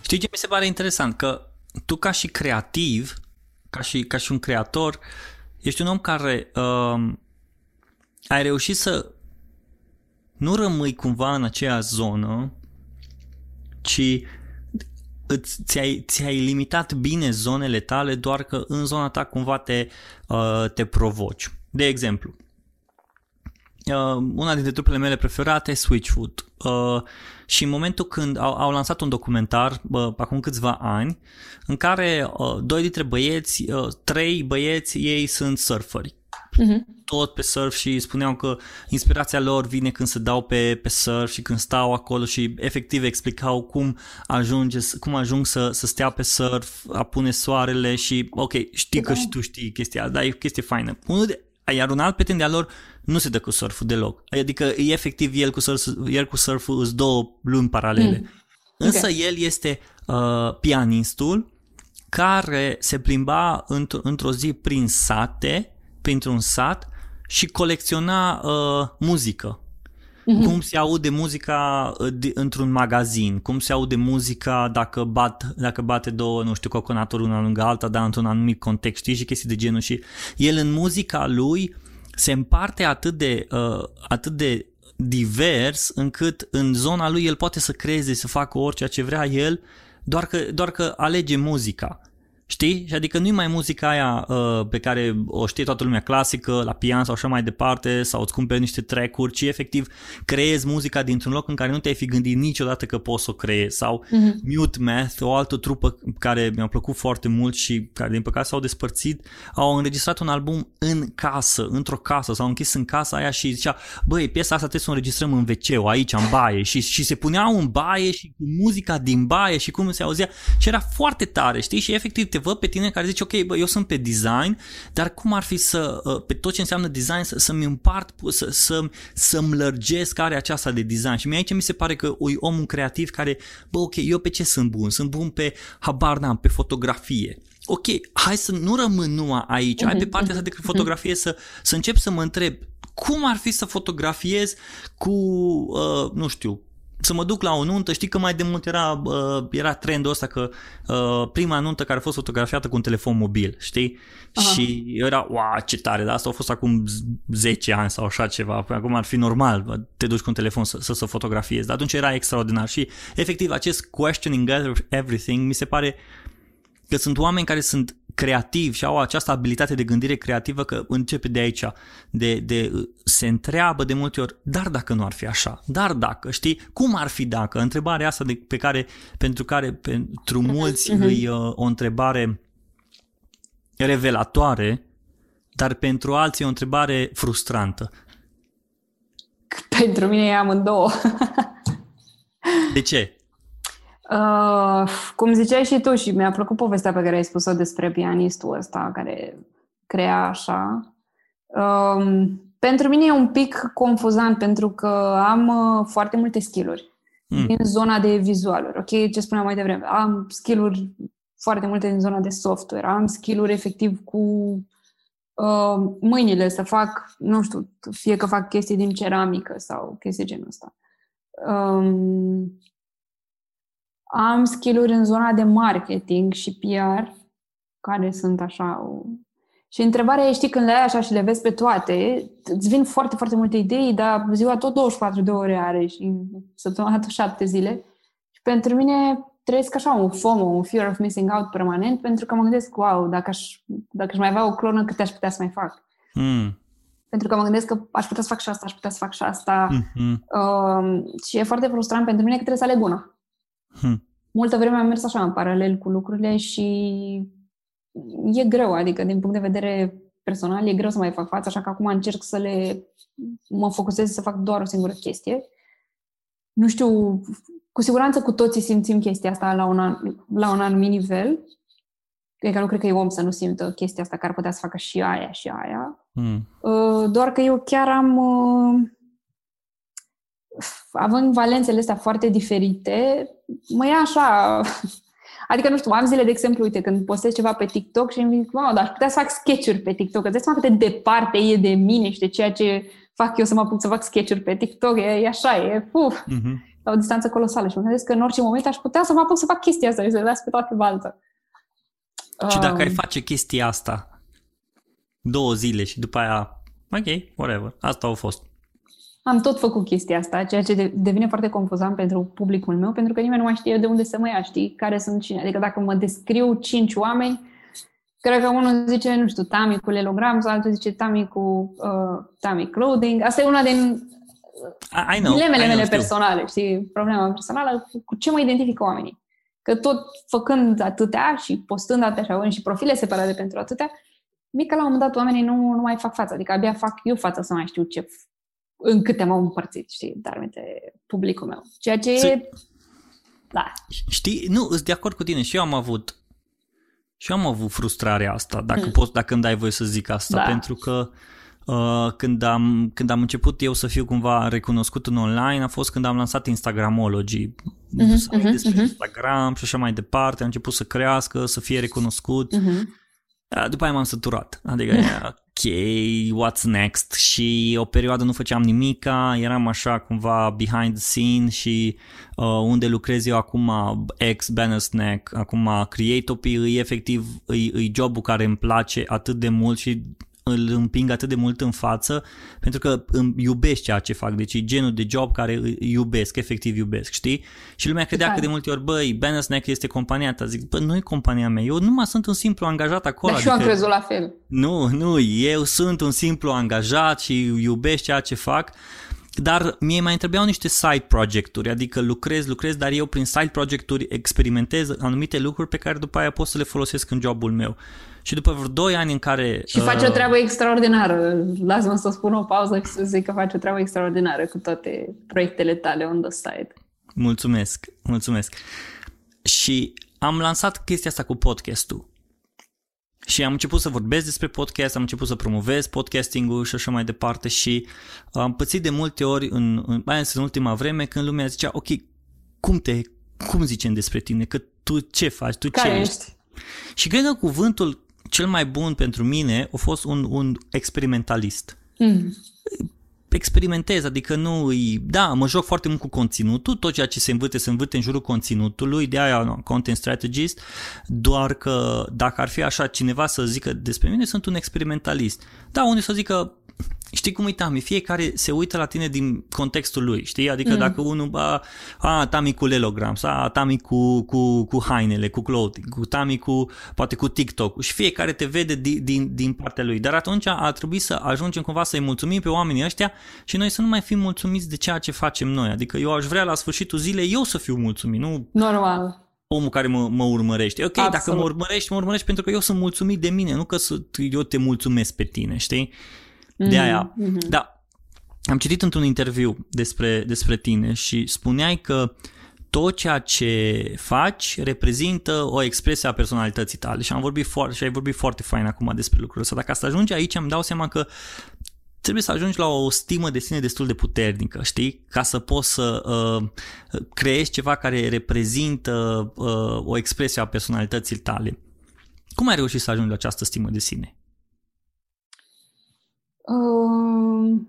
Știi ce mi se pare interesant? Că tu ca și creativ, ca și, ca și un creator, ești un om care uh, ai reușit să nu rămâi cumva în aceeași zonă, ci îți, ți-ai, ți-ai limitat bine zonele tale, doar că în zona ta cumva te, uh, te provoci. De exemplu, uh, una dintre trupele mele preferate, Switchfoot. Uh, și în momentul când au, au lansat un documentar, uh, acum câțiva ani, în care uh, doi dintre băieți, uh, trei băieți, ei sunt surferi. Mhm. Tot pe surf și spuneau că inspirația lor vine când se dau pe, pe surf și când stau acolo și efectiv explicau cum, ajunge, cum ajung să, să stea pe surf, apune soarele și ok, știi că Da. și tu știi chestia, dar e o chestie faină. Unul de, iar un alt prieten de-a lor nu se dă cu surful deloc. Adică e efectiv el cu, surf, el cu surful îs două luni paralele. Mm. Însă Ok. el este uh, pianistul care se plimba într- într-o zi prin sate, printr-un sat și colecționa uh, muzică. Mm-hmm. Cum se aude muzica uh, de, într-un magazin, cum se aude muzica dacă, bat, dacă bate două, nu știu, coconatul una lângă alta, dar într-un anumit context, știi, și chestii de genul. Și el în muzica lui se împarte atât de, uh, atât de divers încât în zona lui el poate să creeze, să facă orice ce vrea el, doar că, doar că alege muzica. Știi? Și adică nu-i mai muzica aia uh, pe care o știe toată lumea clasică, la pian sau așa mai departe, sau îți cumperi niște track-uri, ci efectiv creezi muzica dintr-un loc în care nu te-ai fi gândit niciodată că poți să o creezi. Sau uh-huh. Mute Math, o altă trupă care mi-a plăcut foarte mult și care din păcate s-au despărțit, au înregistrat un album în casă, într-o casă, s-au închis în casa aia și zicea, băi, piesa asta trebuie să o înregistrăm în wc aici, în baie. Și, și se puneau în baie și cu muzica din baie și cum se auzea. Și era foarte tare, știi? Și efectiv te văd pe tine care zici, ok, bă, eu sunt pe design, dar cum ar fi să, uh, pe tot ce înseamnă design, să, să-mi împart, să, să, să-mi lărgesc area aceasta de design. Și mie aici mi se pare că e omul creativ care, bă, ok, eu pe ce sunt bun? Sunt bun pe, habar n-am, pe fotografie. Ok, hai să nu rămân numai aici, hai pe mhm, partea asta de mhm, fotografie să, să încep să mă întreb cum ar fi să fotografiez cu, uh, nu știu, să mă duc la o nuntă, știi că mai de mult era, uh, era trendul ăsta că uh, prima nuntă care a fost fotografiată cu un telefon mobil, știi? Aha. Și era, wow, ce tare, dar asta a fost acum 10 ani sau așa ceva, păi acum ar fi normal, te duci cu un telefon să, să, să fotografiezi, dar atunci era extraordinar și efectiv acest questioning everything mi se pare că sunt oameni care sunt creativi și au această abilitate de gândire creativă că începe de aici, de, de, se întreabă de multe ori, dar dacă nu ar fi așa, dar dacă, știi, cum ar fi dacă? Întrebarea asta de, pe care, pentru care pentru mulți uh-huh. e o întrebare revelatoare, dar pentru alții e o întrebare frustrantă. Pentru mine e amândouă. de ce? Uh, cum ziceai și tu și mi-a plăcut povestea pe care ai spus-o despre pianistul ăsta care crea așa. Uh, pentru mine e un pic confuzant pentru că am uh, foarte multe skill-uri mm. din zona de vizualuri. Ok, ce spuneam mai devreme. Am skill-uri foarte multe din zona de software. Am skill-uri efectiv cu uh, mâinile să fac, nu știu, fie că fac chestii din ceramică sau chestii genul ăsta. Um, am skill-uri în zona de marketing și PR, care sunt așa... O... Și întrebarea e, știi, când le ai așa și le vezi pe toate, îți vin foarte, foarte multe idei, dar ziua tot 24 de ore are și săptămâna tot 7 zile. Și pentru mine trăiesc așa un FOMO, un fear of missing out permanent, pentru că mă gândesc, wow, dacă aș, dacă aș mai avea o clonă, câte aș putea să mai fac? Mm. Pentru că mă gândesc că aș putea să fac și asta, aș putea să fac și asta. Mm-hmm. Uh, și e foarte frustrant pentru mine că trebuie să aleg una. Mm multă vreme am mers așa în paralel cu lucrurile și e greu, adică din punct de vedere personal e greu să mai fac față, așa că acum încerc să le mă focusez să fac doar o singură chestie. Nu știu, cu siguranță cu toții simțim chestia asta la un, la un anumit nivel. Cred că nu cred că e om să nu simtă chestia asta, care ar putea să facă și aia și aia. Mm. Doar că eu chiar am uh, având valențele astea foarte diferite, mă ia așa... Adică, nu știu, am zile, de exemplu, uite, când postez ceva pe TikTok și îmi zic, wow, dar aș putea să fac sketch-uri pe TikTok. Îți dai seama cât de departe e de mine și de ceea ce fac eu să mă apuc să fac sketch-uri pe TikTok. E, e așa, e uf, uh-huh. la o distanță colosală. Și mă gândesc că în orice moment aș putea să mă apuc să fac chestia asta și să le las pe toate baltă. Și dacă um, ai face chestia asta două zile și după aia, ok, whatever, asta a fost. Am tot făcut chestia asta, ceea ce devine foarte confuzant pentru publicul meu, pentru că nimeni nu mai știe de unde să mă ia, știi, care sunt cine. Adică dacă mă descriu cinci oameni, cred că unul zice, nu știu, Tami cu lelogram, sau altul zice Tami cu uh, Tami clothing. Asta e una din I know, dilemele I know, mele știu. personale, știi, problema personală, cu ce mă identifică oamenii. Că tot făcând atâtea și postând atâtea și profile separate pentru atâtea, mică la un moment dat oamenii nu, nu mai fac față. Adică abia fac eu față să mai știu ce în câte m-au împărțit, știi, dar minte publicul meu. Ceea ce e... Da. Știi, nu, sunt de acord cu tine și eu am avut și eu am avut frustrarea asta, dacă mm. poți, dacă îmi dai voie să zic asta, da. pentru că uh, când, am, când am început eu să fiu cumva recunoscut în online a fost când am lansat Instagramology. Uh-huh, uh-huh, despre uh-huh. Instagram și așa mai departe, a început să crească, să fie recunoscut. Uh-huh. După aia m-am săturat. Adică, ok, what's next? Și o perioadă nu făceam nimica, eram așa cumva behind the scene și uh, unde lucrez eu acum, ex Banner Snack, acum Creatopy, e efectiv, e, e jobul care îmi place atât de mult și îl împing atât de mult în față pentru că îmi iubesc ceea ce fac. Deci e genul de job care îi iubesc, efectiv iubesc, știi? Și lumea credea că de multe ori, băi, Banner Snack este compania ta. Zic, bă, nu e compania mea, eu nu mai sunt un simplu angajat acolo. Dar și adică, eu am crezut la fel. Nu, nu, eu sunt un simplu angajat și iubesc ceea ce fac dar mie mai întrebeau niște side projecturi, adică lucrez, lucrez, dar eu prin side projecturi experimentez anumite lucruri pe care după aia pot să le folosesc în jobul meu. Și după vreo 2 ani în care... Și uh, faci o treabă extraordinară. Lasă-mă să spun o pauză și să zic că faci o treabă extraordinară cu toate proiectele tale on the side. Mulțumesc, mulțumesc. Și am lansat chestia asta cu podcastul. Și am început să vorbesc despre podcast, am început să promovez podcasting-ul și așa mai departe și am pățit de multe ori, în, în, mai ales în ultima vreme, când lumea zicea, ok, cum te, cum zicem despre tine, că tu ce faci, tu Care ce ești? ești? Și cred că cuvântul cel mai bun pentru mine a fost un, un experimentalist. Mm experimentez, adică nu îi... Da, mă joc foarte mult cu conținutul, tot ceea ce se învârte, se învârte în jurul conținutului, de aia no, content strategist, doar că dacă ar fi așa cineva să zică despre mine, sunt un experimentalist. Da, unde să zică știi cum uitam, fiecare se uită la tine din contextul lui, știi? Adică mm. dacă unul, a, a Tami cu Lelogram, a, Tami cu, cu, cu hainele, cu clothing, cu Tami cu, poate cu TikTok și fiecare te vede din, din, din partea lui. Dar atunci ar trebui să ajungem cumva să-i mulțumim pe oamenii ăștia și noi să nu mai fim mulțumiți de ceea ce facem noi. Adică eu aș vrea la sfârșitul zilei eu să fiu mulțumit, nu... Normal omul care mă, mă urmărește. Ok, Absolut. dacă mă urmărești, mă urmărești pentru că eu sunt mulțumit de mine, nu că să, eu te mulțumesc pe tine, știi? De aia. Mm-hmm. Da. Am citit într-un interviu despre, despre tine și spuneai că tot ceea ce faci reprezintă o expresie a personalității tale și am vorbit foarte, și ai vorbit foarte fain acum despre lucrul ăsta. Dacă să ajungi aici, îmi dau seama că trebuie să ajungi la o stimă de sine destul de puternică, știi? Ca să poți să uh, creezi ceva care reprezintă uh, o expresie a personalității tale. Cum ai reușit să ajungi la această stimă de sine? Uh,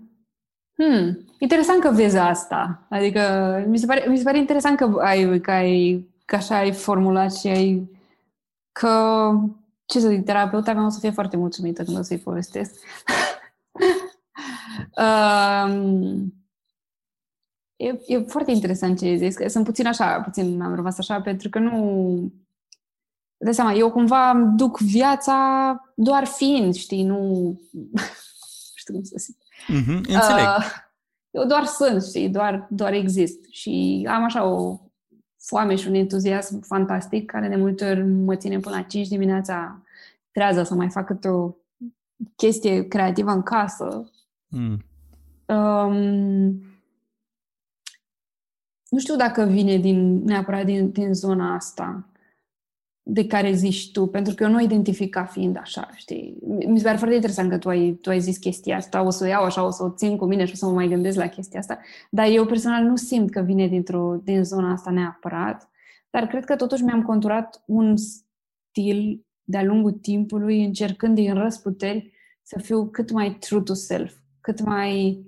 hmm, interesant că vezi asta. Adică mi se pare, mi se pare interesant că ai, că ai că așa ai formulat și ai că, ce să zic, terapeuta mea o să fie foarte mulțumită când o să-i povestesc. um, e, e foarte interesant ce ai zis. Sunt puțin așa, puțin am rămas așa, pentru că nu... De seama, eu cumva duc viața doar fiind, știi, nu știu cum să zic. Mm-hmm, înțeleg. Uh, eu doar sunt, știi, doar, doar exist. Și am așa o foame și un entuziasm fantastic care de multe ori mă ține până la 5 dimineața trează să mai fac câte o chestie creativă în casă. Mm. Um, nu știu dacă vine din, neapărat din, din zona asta de care zici tu, pentru că eu nu identific ca fiind așa, știi? Mi se pare foarte interesant că tu ai, tu ai zis chestia asta, o să o iau așa, o să o țin cu mine și o să mă mai gândesc la chestia asta, dar eu personal nu simt că vine dintr-o, din zona asta neapărat, dar cred că totuși mi-am conturat un stil de-a lungul timpului, încercând din răsputeri să fiu cât mai true to self, cât mai,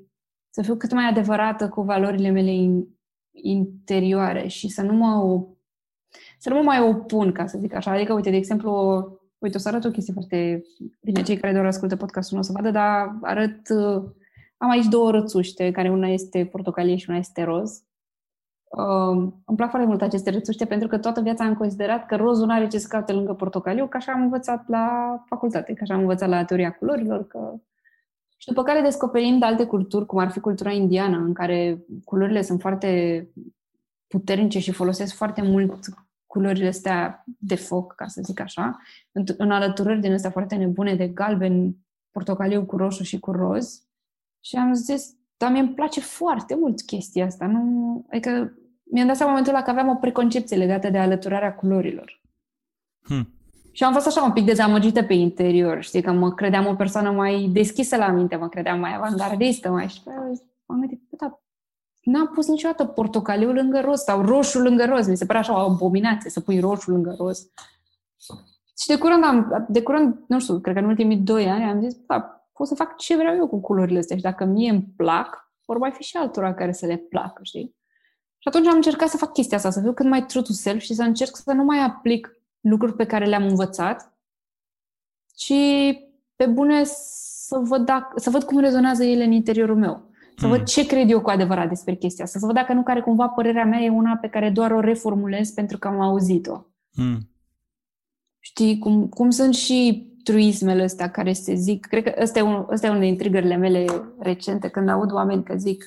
să fiu cât mai adevărată cu valorile mele in, interioare și să nu mă să nu mă mai opun, ca să zic așa. Adică, uite, de exemplu, uite, o să arăt o chestie foarte bine. Cei care doar ascultă podcastul nu o să vadă, dar arăt... Uh, am aici două rățuște, care una este portocalie și una este roz. Uh, îmi plac foarte mult aceste rățuște pentru că toată viața am considerat că rozul nu are ce să caute lângă portocaliu, ca așa am învățat la facultate, ca așa am învățat la teoria culorilor, că și după care descoperind alte culturi, cum ar fi cultura indiană, în care culorile sunt foarte puternice și folosesc foarte mult culorile astea de foc, ca să zic așa, în, în alăturări din astea foarte nebune de galben, portocaliu cu roșu și cu roz. Și am zis, dar mi îmi place foarte mult chestia asta. Nu... Adică mi-am dat seama momentul ăla că aveam o preconcepție legată de alăturarea culorilor. Hmm. Și am fost așa un pic dezamăgită pe interior, știi, că mă credeam o persoană mai deschisă la minte, mă credeam mai avangardistă, mai și am gândit, da, n-am pus niciodată portocaliu lângă roz sau roșu lângă roz. Mi se părea așa o abominație să pui roșu lângă roz. Și de curând, am, de curând, nu știu, cred că în ultimii doi ani am zis, da, pot să fac ce vreau eu cu culorile astea și dacă mie îmi plac, vor mai fi și altora care să le placă, știi? Și atunci am încercat să fac chestia asta, să fiu cât mai true to self și să încerc să nu mai aplic lucruri pe care le-am învățat, ci pe bune să văd, dacă, să văd cum rezonează ele în interiorul meu. Să mm. văd ce cred eu cu adevărat despre chestia asta. Să văd dacă nu care cumva părerea mea e una pe care doar o reformulez pentru că am auzit-o. Mm. Știi, cum, cum sunt și truismele astea care se zic. Cred că ăsta e, un, ăsta e unul din trigările mele recente, când aud oameni că zic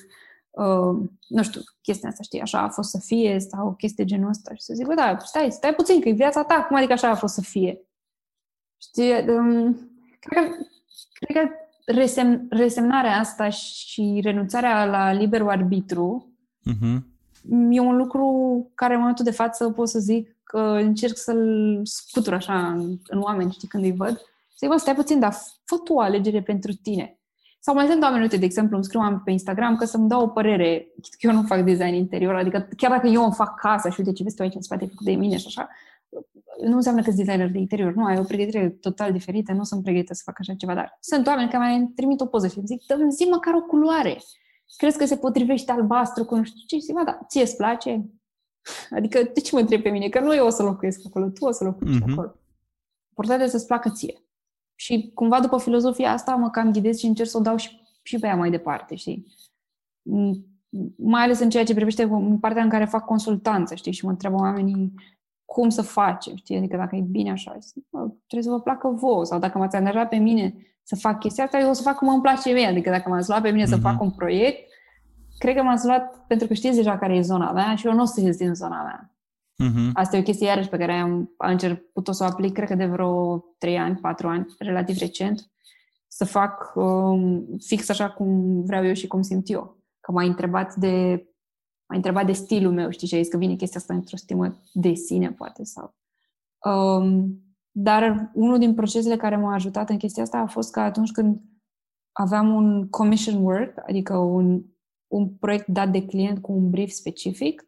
uh, nu știu, chestia asta, știi, așa a fost să fie, sau o chestie genul ăsta. Și să zic, bă, da, stai, stai puțin, că e viața ta, cum adică așa a fost să fie? Știi, um, cred că, cred că resem, resemnarea asta și renunțarea la liberul arbitru uh-huh. e un lucru care în momentul de față pot să zic că încerc să-l scutur așa în, în oameni, știi, când îi văd. Să zic, bă, stai puțin, dar fă tu o alegere pentru tine. Sau mai sunt oameni, uite, de exemplu, îmi scriu pe Instagram că să-mi dau o părere, că eu nu fac design interior, adică chiar dacă eu îmi fac casa și uite ce vezi tu aici în spate făcut de mine și așa, nu înseamnă că sunt designer de interior, nu, ai o pregătire total diferită, nu sunt pregătită să fac așa ceva, dar sunt oameni care mai trimit o poză și îmi zic, dă zi măcar o culoare. Crezi că se potrivește albastru cu nu știu ce? Și zic, da, ție îți place? Adică de ce mă întreb pe mine? Că nu eu o să locuiesc acolo, tu o să locuiești mm-hmm. acolo. Important să-ți placă ție. Și cumva după filozofia asta mă cam ghidez și încerc să o dau și, și pe ea mai departe, știi? Mai ales în ceea ce privește în partea în care fac consultanță, știi? Și mă întreabă oamenii cum să facem, știi? Adică dacă e bine așa, zic, trebuie să vă placă vouă. Sau dacă m-ați angajat pe mine să fac chestia asta, eu o să fac cum îmi place mie. Adică dacă m-ați luat pe mine mm-hmm. să mhm. fac un proiect, cred că m-ați luat pentru că știți deja care e zona mea și eu nu o să ies din zona mea. Uh-huh. Asta e o chestie iarăși pe care am, am început să o aplic, cred că de vreo 3 ani, 4 ani, relativ recent, să fac um, fix așa cum vreau eu și cum simt eu. Că m-ai întrebat de m-ai întrebat de stilul meu, știi, și ai zis că vine chestia asta într-o stimă de sine, poate, sau... Um, dar unul din procesele care m-a ajutat în chestia asta a fost că atunci când aveam un commission work, adică un, un proiect dat de client cu un brief specific,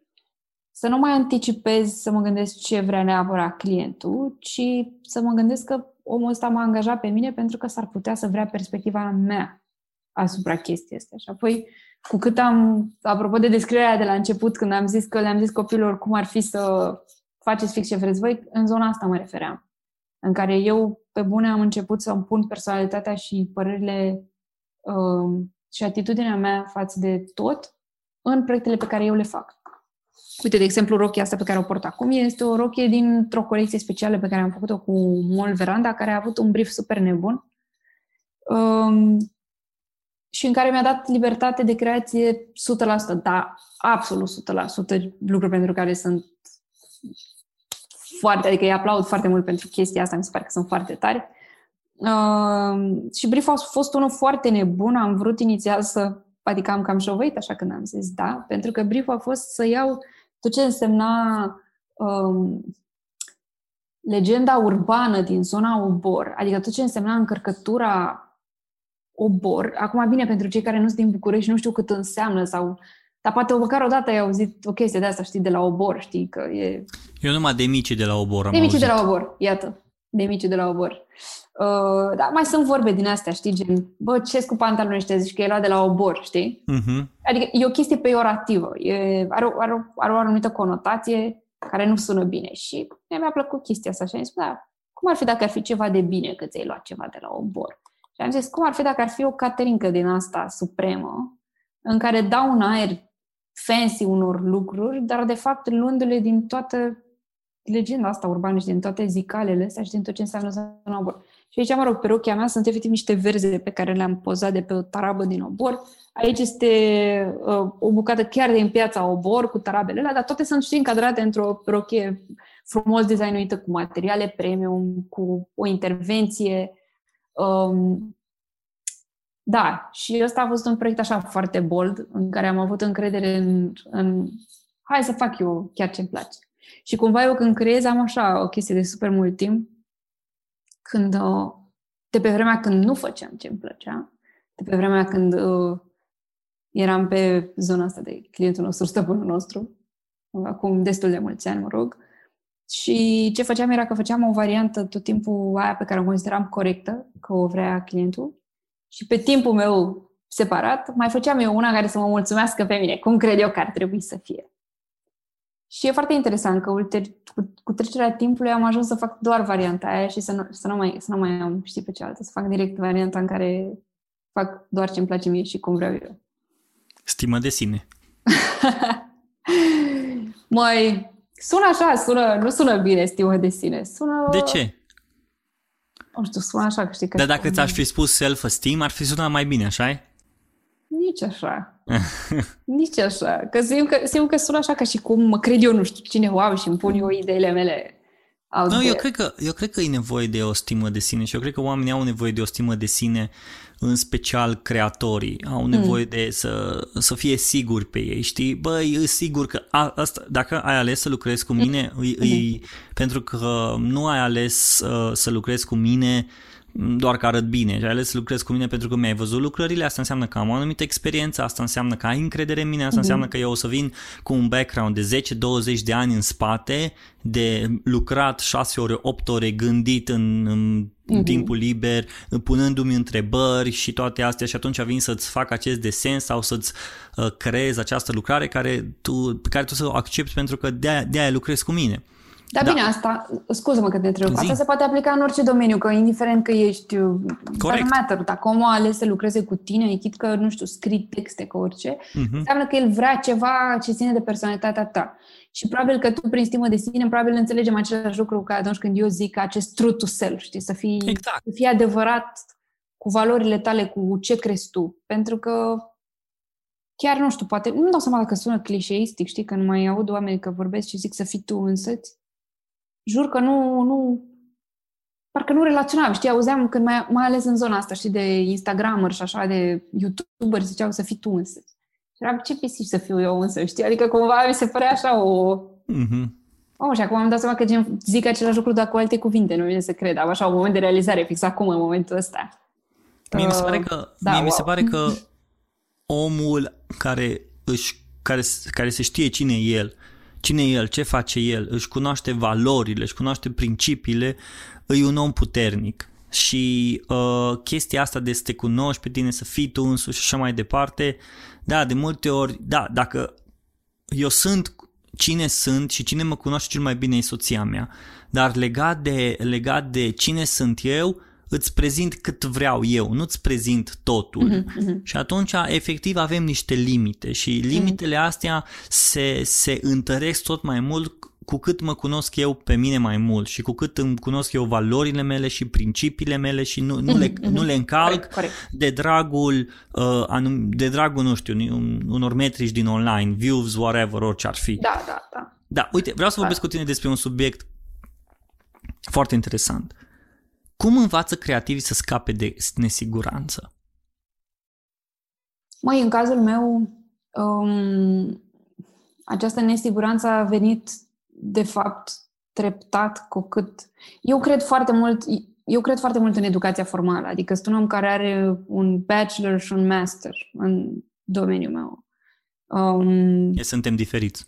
să nu mai anticipez să mă gândesc ce vrea neapărat clientul, ci să mă gândesc că omul ăsta m-a angajat pe mine pentru că s-ar putea să vrea perspectiva mea asupra chestiei astea. Și apoi, cu cât am, apropo de descrierea de la început, când am zis că le-am zis copilor cum ar fi să faceți fix ce vreți voi, în zona asta mă refeream. În care eu, pe bune, am început să îmi pun personalitatea și părerile uh, și atitudinea mea față de tot în proiectele pe care eu le fac. Uite, de exemplu, rochia asta pe care o port acum este o rochie dintr-o colecție specială pe care am făcut-o cu Mol Veranda, care a avut un brief super nebun um, și în care mi-a dat libertate de creație 100%, da, absolut 100%, lucruri pentru care sunt foarte, adică îi aplaud foarte mult pentru chestia asta, mi se pare că sunt foarte tari. Uh, și brieful a fost unul foarte nebun, am vrut inițial să, adică am cam șovăit așa când am zis da, pentru că brieful a fost să iau tot ce însemna um, legenda urbană din zona Obor, adică tot ce însemna încărcătura Obor. Acum, bine, pentru cei care nu sunt din București, nu știu cât înseamnă sau dar poate măcar o dată ai auzit o chestie de asta, știi, de la Obor, știi, că e... Eu numai de mici de la Obor am De mici de la Obor, iată. De mici de la Obor. Uh, dar mai sunt vorbe din astea, știi, gen, bă, ce cu pantaloni ăștia, zici că e luat de la obor, știi? Uh-huh. Adică e o chestie peiorativă, e, are, are, are o anumită conotație care nu sună bine și mi-a plăcut chestia asta și am zis, da, cum ar fi dacă ar fi ceva de bine că ți-ai luat ceva de la obor? Și am zis, cum ar fi dacă ar fi o caterincă din asta supremă, în care dau un aer fancy unor lucruri, dar de fapt luându-le din toată legenda asta urbană și din toate zicalele astea și din tot ce înseamnă zona obor. Și aici, mă rog, pe rochia mea sunt efectiv niște verze pe care le-am pozat de pe o tarabă din obor. Aici este uh, o bucată chiar din piața obor cu tarabele alea, dar toate sunt și încadrate într-o rochie frumos designuită cu materiale premium, cu o intervenție. Um, da, și ăsta a fost un proiect așa foarte bold, în care am avut încredere în, în hai să fac eu chiar ce-mi place. Și cumva eu când creez am așa o chestie de super mult timp, când, uh, de pe vremea când nu făceam ce îmi plăcea, de pe vremea când uh, eram pe zona asta de clientul nostru, stăpânul nostru, acum destul de mulți ani, mă rog, și ce făceam era că făceam o variantă tot timpul aia pe care o consideram corectă, că o vrea clientul, și pe timpul meu separat, mai făceam eu una care să mă mulțumească pe mine, cum cred eu că ar trebui să fie. Și e foarte interesant că ulteri, cu, cu trecerea timpului am ajuns să fac doar varianta aia și să nu, să nu, mai, să nu mai am, știi, pe cealaltă, să fac direct varianta în care fac doar ce îmi place mie și cum vreau eu. Stimă de sine. mai sună așa, sună, nu sună bine stimă de sine. Sună... De ce? Nu știu, sună așa, că știi că... Dar dacă ți-aș fi spus self-esteem, ar fi sunat mai bine, așa Nici așa. Nici așa. Că simt, că simt că sună așa ca și cum mă cred eu, nu știu cine, wow, și îmi pun eu ideile mele nu, eu cred, că, eu cred că e nevoie de o stimă de sine și eu cred că oamenii au nevoie de o stimă de sine, în special creatorii, au nevoie mm. de să, să fie siguri pe ei, știi? Băi, e sigur că a, asta, dacă ai ales să lucrezi cu mine, mm. e, e, pentru că nu ai ales uh, să lucrezi cu mine doar că arăt bine și ai ales să lucrezi cu mine pentru că mi-ai văzut lucrările, asta înseamnă că am o anumită experiență, asta înseamnă că ai încredere în mine, asta mm-hmm. înseamnă că eu o să vin cu un background de 10-20 de ani în spate, de lucrat 6 ore, 8 ore, gândit în, în mm-hmm. timpul liber, punându-mi întrebări și toate astea și atunci vin să-ți fac acest desen sau să-ți uh, creezi această lucrare care tu, pe care tu să o accepti pentru că de-aia, de-aia lucrezi cu mine. Dar da. bine, asta, scuză-mă că te întreb, asta se poate aplica în orice domeniu, că indiferent că ești, uh, Corect. matter, dacă omul a ales să lucreze cu tine, echid că, nu știu, scrii texte, că orice, uh-huh. înseamnă că el vrea ceva ce ține de personalitatea ta. Și probabil că tu, prin stimă de sine, probabil înțelegem același lucru ca atunci când eu zic acest true to self, știi, să fii, exact. să fii adevărat cu valorile tale, cu ce crezi tu. Pentru că chiar nu știu, poate, nu dau seama dacă sună clișeistic, știi, că nu mai aud oameni că vorbesc și zic să fii tu însăți jur că nu, nu parcă nu relaționam, știi, auzeam când mai, mai ales în zona asta, știi, de Instagramer și așa, de YouTuber, ziceau să fii tu însă. Și eram, ce pisici să fiu eu însă, știi? Adică cumva mi se părea așa o... Mm-hmm. Oh, și acum am dat seama că gen, zic același lucru, dar cu alte cuvinte, nu vine să cred. Am așa un moment de realizare fix acum, în momentul ăsta. Mie mi se pare că, da, mie wow. mi se pare că omul care, își, care, care se știe cine e el cine e el, ce face el, își cunoaște valorile, își cunoaște principiile, e un om puternic. Și uh, chestia asta de să te cunoști pe tine, să fii tu însuși și așa mai departe, da, de multe ori, da, dacă eu sunt cine sunt și cine mă cunoaște cel mai bine e soția mea, dar legat de, legat de cine sunt eu, îți prezint cât vreau eu, nu-ți prezint totul. Mm-hmm. Și atunci, efectiv, avem niște limite și limitele astea se, se întăresc tot mai mult cu cât mă cunosc eu pe mine mai mult și cu cât îmi cunosc eu valorile mele și principiile mele și nu, nu, le, mm-hmm. nu le încalc corect, corect. de dragul uh, anum, de dragul, nu știu, unor metrici din online, views, whatever, orice ar fi. Da, da, da. Da, uite, vreau să vorbesc da. cu tine despre un subiect foarte interesant. Cum învață creativii să scape de nesiguranță? Măi, în cazul meu, um, această nesiguranță a venit, de fapt, treptat cu cât... Eu cred foarte mult, eu cred foarte mult în educația formală, adică sunt un om care are un bachelor și un master în domeniul meu. Um, e, suntem diferiți.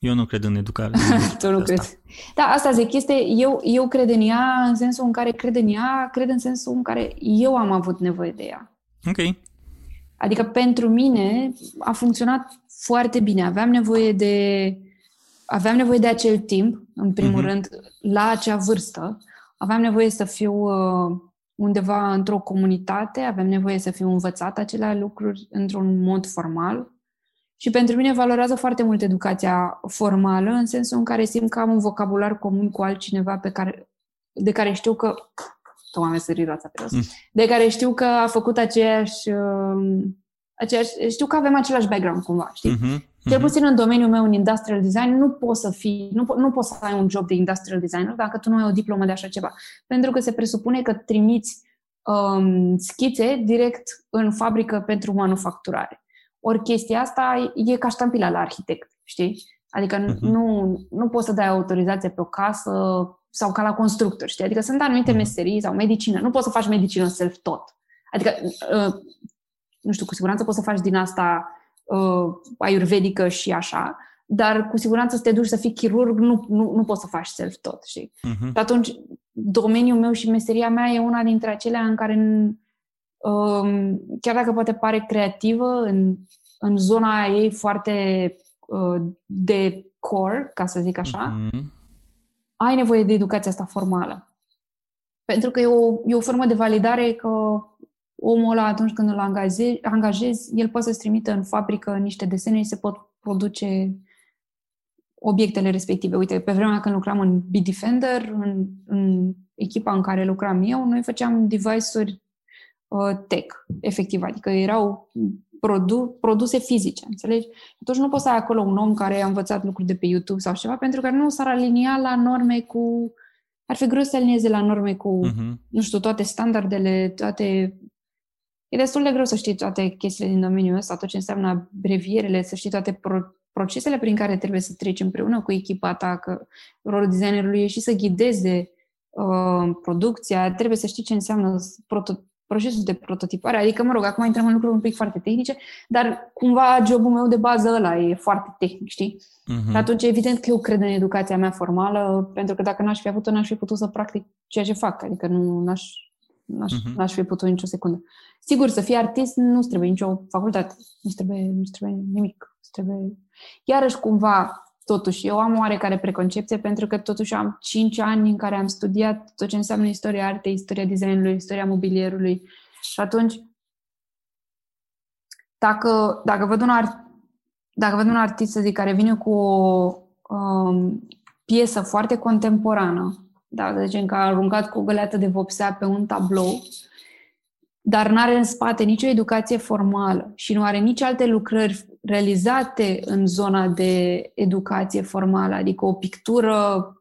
Eu nu cred în educare. tu nu crezi. Da, asta zic, este, eu, eu cred în ea în sensul în care cred în ea, cred în sensul în care eu am avut nevoie de ea. Ok. Adică pentru mine a funcționat foarte bine. Aveam nevoie de aveam nevoie de acel timp, în primul uh-huh. rând, la acea vârstă. Aveam nevoie să fiu uh, undeva într-o comunitate, aveam nevoie să fiu învățat acele lucruri într-un mod formal. Și pentru mine valorează foarte mult educația formală, în sensul în care simt că am un vocabular comun cu altcineva pe care, de care știu că... Doamne, să riroața pe mm. De care știu că a făcut aceeași, uh, aceeași... Știu că avem același background, cumva, știi? Mm-hmm. Cel mhm. puțin în domeniul meu, în industrial design, nu poți să fii, nu, po- nu poți să ai un job de industrial designer dacă tu nu ai o diplomă de așa ceva. Pentru că se presupune că trimiți um, schițe direct în fabrică pentru manufacturare. Ori chestia asta e ca ștampila la arhitect, știi? Adică uh-huh. nu, nu poți să dai autorizație pe o casă sau ca la constructor, știi? Adică sunt anumite mhm. meserii sau medicină. Nu poți să faci medicină self-tot. Adică, uh, nu știu, cu siguranță poți să faci din asta uh, ayurvedică și așa, dar cu siguranță să te duci să fii chirurg, nu, nu, nu poți să faci self-tot, știi? Uh-huh. Și atunci, domeniul meu și meseria mea e una dintre acelea în care, um, chiar dacă poate pare creativă, în, în zona ei foarte uh, de core, ca să zic așa, uh-huh. ai nevoie de educația asta formală. Pentru că e o, e o formă de validare că omul ăla, atunci când îl angajezi, angajezi el poate să-ți trimită în fabrică niște desene și se pot produce obiectele respective. Uite, pe vremea când lucram în Bitdefender, în, în echipa în care lucram eu, noi făceam device-uri uh, tech, efectiv, adică erau produ- produse fizice, înțelegi? Atunci nu poți să ai acolo un om care a învățat lucruri de pe YouTube sau ceva, pentru că nu s-ar alinia la norme cu... Ar fi greu să alinieze la norme cu, uh-huh. nu știu, toate standardele, toate... E destul de greu să știi toate chestiile din domeniul ăsta, tot ce înseamnă brevierele, să știi toate pro- procesele prin care trebuie să treci împreună cu echipa ta, că rolul designerului e și să ghideze uh, producția, trebuie să știi ce înseamnă proto- procesul de prototipare, adică, mă rog, acum intrăm în lucruri un pic foarte tehnice, dar cumva jobul meu de bază ăla e foarte tehnic, știi? Uh-huh. Și atunci, evident că eu cred în educația mea formală, pentru că dacă n-aș fi avut-o, n-aș fi putut să practic ceea ce fac, adică nu n-aș, n-aș, uh-huh. n-aș fi putut nicio secundă. Sigur, să fii artist nu trebuie nicio facultate, nu trebuie, nu trebuie nimic, trebuie Iarăși, cumva, totuși, eu am oarecare preconcepție pentru că totuși am 5 ani în care am studiat tot ce înseamnă istoria artei, istoria designului, istoria mobilierului. Și atunci dacă, dacă, văd un art, dacă văd un artist, să zic, care vine cu o um, piesă foarte contemporană, da, de zicem că a aruncat cu o găleată de vopsea pe un tablou, dar nu are în spate nicio educație formală și nu are nici alte lucrări realizate în zona de educație formală, adică o pictură,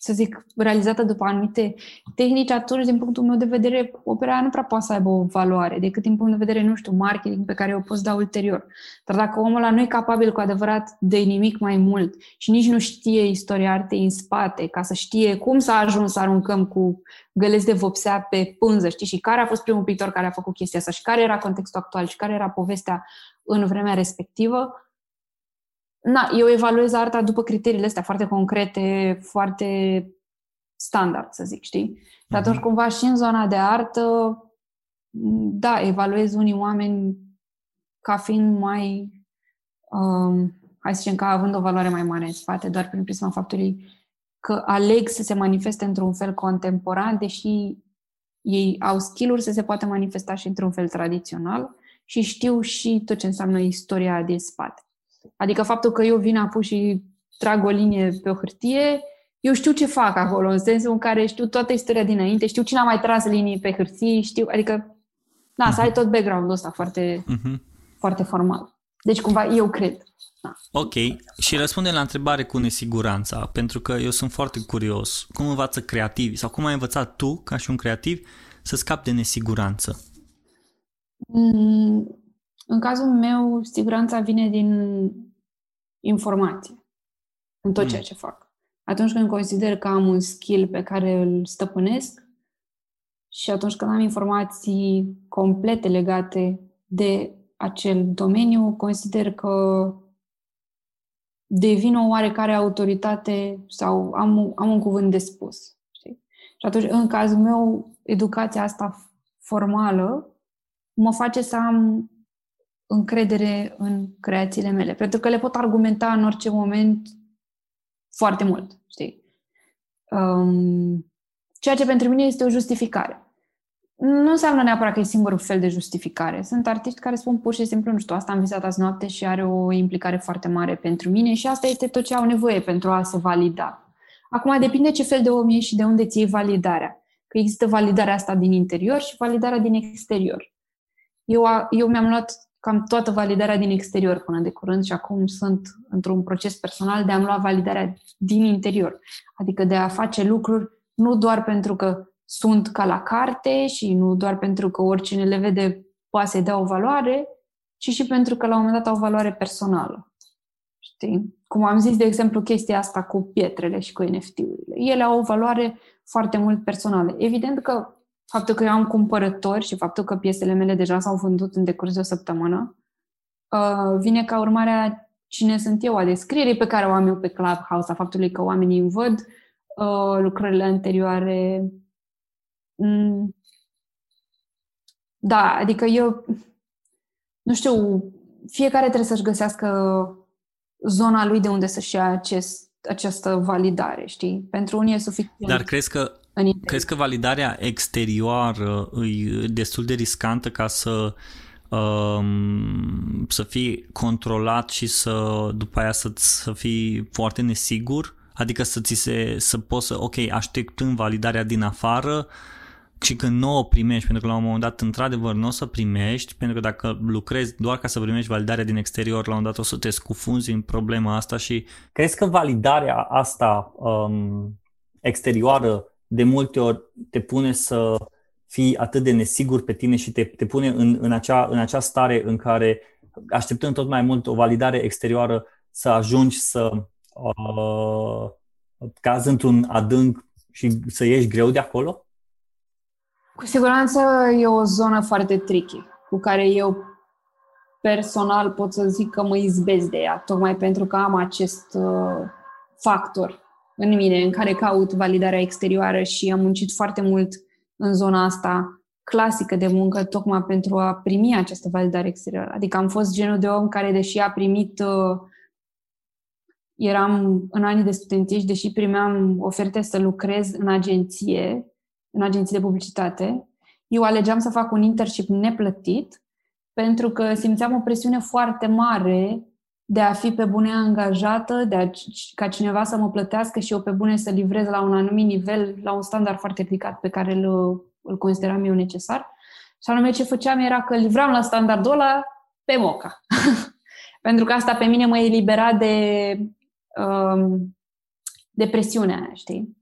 să zic, realizată după anumite tehnici, atunci, din punctul meu de vedere, opera nu prea poate să aibă o valoare, decât din punct de vedere, nu știu, marketing pe care o poți da ulterior. Dar dacă omul ăla nu e capabil cu adevărat de nimic mai mult și nici nu știe istoria artei în spate, ca să știe cum s-a ajuns să aruncăm cu găleți de vopsea pe pânză, știi, și care a fost primul pictor care a făcut chestia asta și care era contextul actual și care era povestea în vremea respectivă. Na, eu evaluez arta după criteriile astea foarte concrete, foarte standard, să zic, știi? Și atunci, mhm. cumva, și în zona de artă, da, evaluez unii oameni ca fiind mai, um, hai să zicem, ca având o valoare mai mare în spate, doar prin prisma faptului că aleg să se manifeste într-un fel contemporan, deși ei au skill să se poată manifesta și într-un fel tradițional și știu și tot ce înseamnă istoria din spate. Adică faptul că eu vin apus și trag o linie pe o hârtie, eu știu ce fac acolo, în sensul în care știu toată istoria dinainte, știu cine a mai tras linii pe hârtie, știu, adică, da, uh-huh. să ai mhm. tot background-ul ăsta foarte, uh-huh. foarte formal. Deci, cumva, eu cred. Da. Ok, și răspunde la întrebare cu nesiguranța, pentru că eu sunt foarte curios. Cum învață creativi sau cum ai învățat tu, ca și un creativ, să scapi de nesiguranță? Mm, în cazul meu, siguranța vine din informație în tot mm. ceea ce fac. Atunci când consider că am un skill pe care îl stăpânesc și atunci când am informații complete legate de acel domeniu, consider că devin o oarecare autoritate sau am, am un cuvânt de spus. Știi? Și atunci, în cazul meu, educația asta formală mă face să am încredere în creațiile mele, pentru că le pot argumenta în orice moment foarte mult, știi? Um, ceea ce pentru mine este o justificare. Nu înseamnă neapărat că e singurul fel de justificare. Sunt artiști care spun pur și simplu, nu știu, asta am visat azi noapte și are o implicare foarte mare pentru mine și asta este tot ce au nevoie pentru a se valida. Acum depinde ce fel de om ești și de unde ți iei validarea. Că există validarea asta din interior și validarea din exterior. Eu, eu mi-am luat cam toată validarea din exterior până de curând și acum sunt într-un proces personal de a-mi lua validarea din interior. Adică de a face lucruri nu doar pentru că sunt ca la carte și nu doar pentru că oricine le vede poate să-i dea o valoare, ci și pentru că la un moment dat au o valoare personală. Știi? cum am zis, de exemplu, chestia asta cu pietrele și cu NFT-urile. Ele au o valoare foarte mult personală. Evident că faptul că eu am cumpărători și faptul că piesele mele deja s-au vândut în decurs de o săptămână, uh, vine ca urmare a cine sunt eu, a descrierii pe care o am eu pe Clubhouse, a faptului că oamenii îmi văd uh, lucrările anterioare. Mm. Da, adică eu, nu știu, fiecare trebuie să-și găsească zona lui de unde să-și ia acest, această validare, știi? Pentru unii e suficient. Dar crezi că, crezi că validarea exterioară e destul de riscantă ca să um, să fii controlat și să după aia să, să fii foarte nesigur? Adică să ți se, să poți să, ok, așteptând validarea din afară, și când nu o primești, pentru că la un moment dat, într-adevăr, nu o să primești, pentru că dacă lucrezi doar ca să primești validarea din exterior, la un dat o să te scufunzi în problema asta și... Crezi că validarea asta um, exterioară de multe ori te pune să fii atât de nesigur pe tine și te, te pune în, în, acea, în acea stare în care, așteptând tot mai mult o validare exterioară, să ajungi să uh, cazi într-un adânc și să ieși greu de acolo? Cu siguranță e o zonă foarte tricky, cu care eu personal pot să zic că mă izbesc de ea, tocmai pentru că am acest uh, factor în mine în care caut validarea exterioară și am muncit foarte mult în zona asta clasică de muncă tocmai pentru a primi această validare exterioară. Adică am fost genul de om care, deși a primit, uh, eram în anii de studentie și deși primeam oferte să lucrez în agenție, în agenții de publicitate, eu alegeam să fac un internship neplătit pentru că simțeam o presiune foarte mare de a fi pe bune angajată, de a, ca cineva să mă plătească și eu pe bune să livrez la un anumit nivel, la un standard foarte ridicat pe care îl, îl consideram eu necesar. Și anume ce făceam era că livram la standardul ăla pe moca. pentru că asta pe mine mă elibera de, um, de presiunea aia, știi?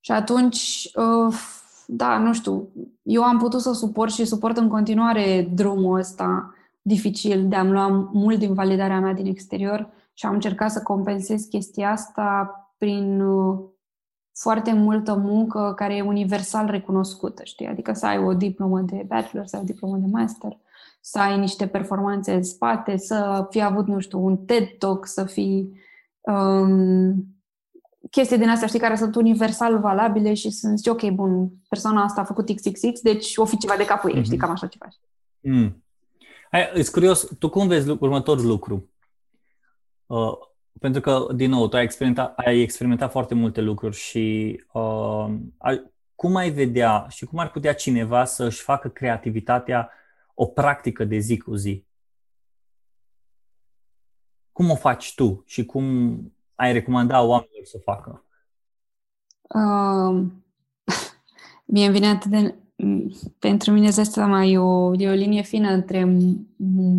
Și atunci, uh, da, nu știu, eu am putut să suport și suport în continuare drumul ăsta dificil de a-mi lua mult din validarea mea din exterior și am încercat să compensez chestia asta prin uh, foarte multă muncă care e universal recunoscută, știi? Adică să ai o diplomă de bachelor, să ai o diplomă de master, să ai niște performanțe în spate, să fi avut, nu știu, un TED Talk, să fii um, chestii din astea, știi, care sunt universal valabile și sunt, zici, ok, bun, persoana asta a făcut XXX, deci o fi ceva de capul ei, mm-hmm. știi, cam așa ceva. Mm. Hai, e curios, tu cum vezi următorul lucru? Uh, pentru că, din nou, tu ai experimentat, ai experimentat foarte multe lucruri și uh, ai, cum ai vedea și cum ar putea cineva să-și facă creativitatea o practică de zi cu zi? Cum o faci tu și cum ai recomanda oamenilor să facă? Uh, mie îmi vine atât de... Pentru mine, îți seama, e o, e o linie fină între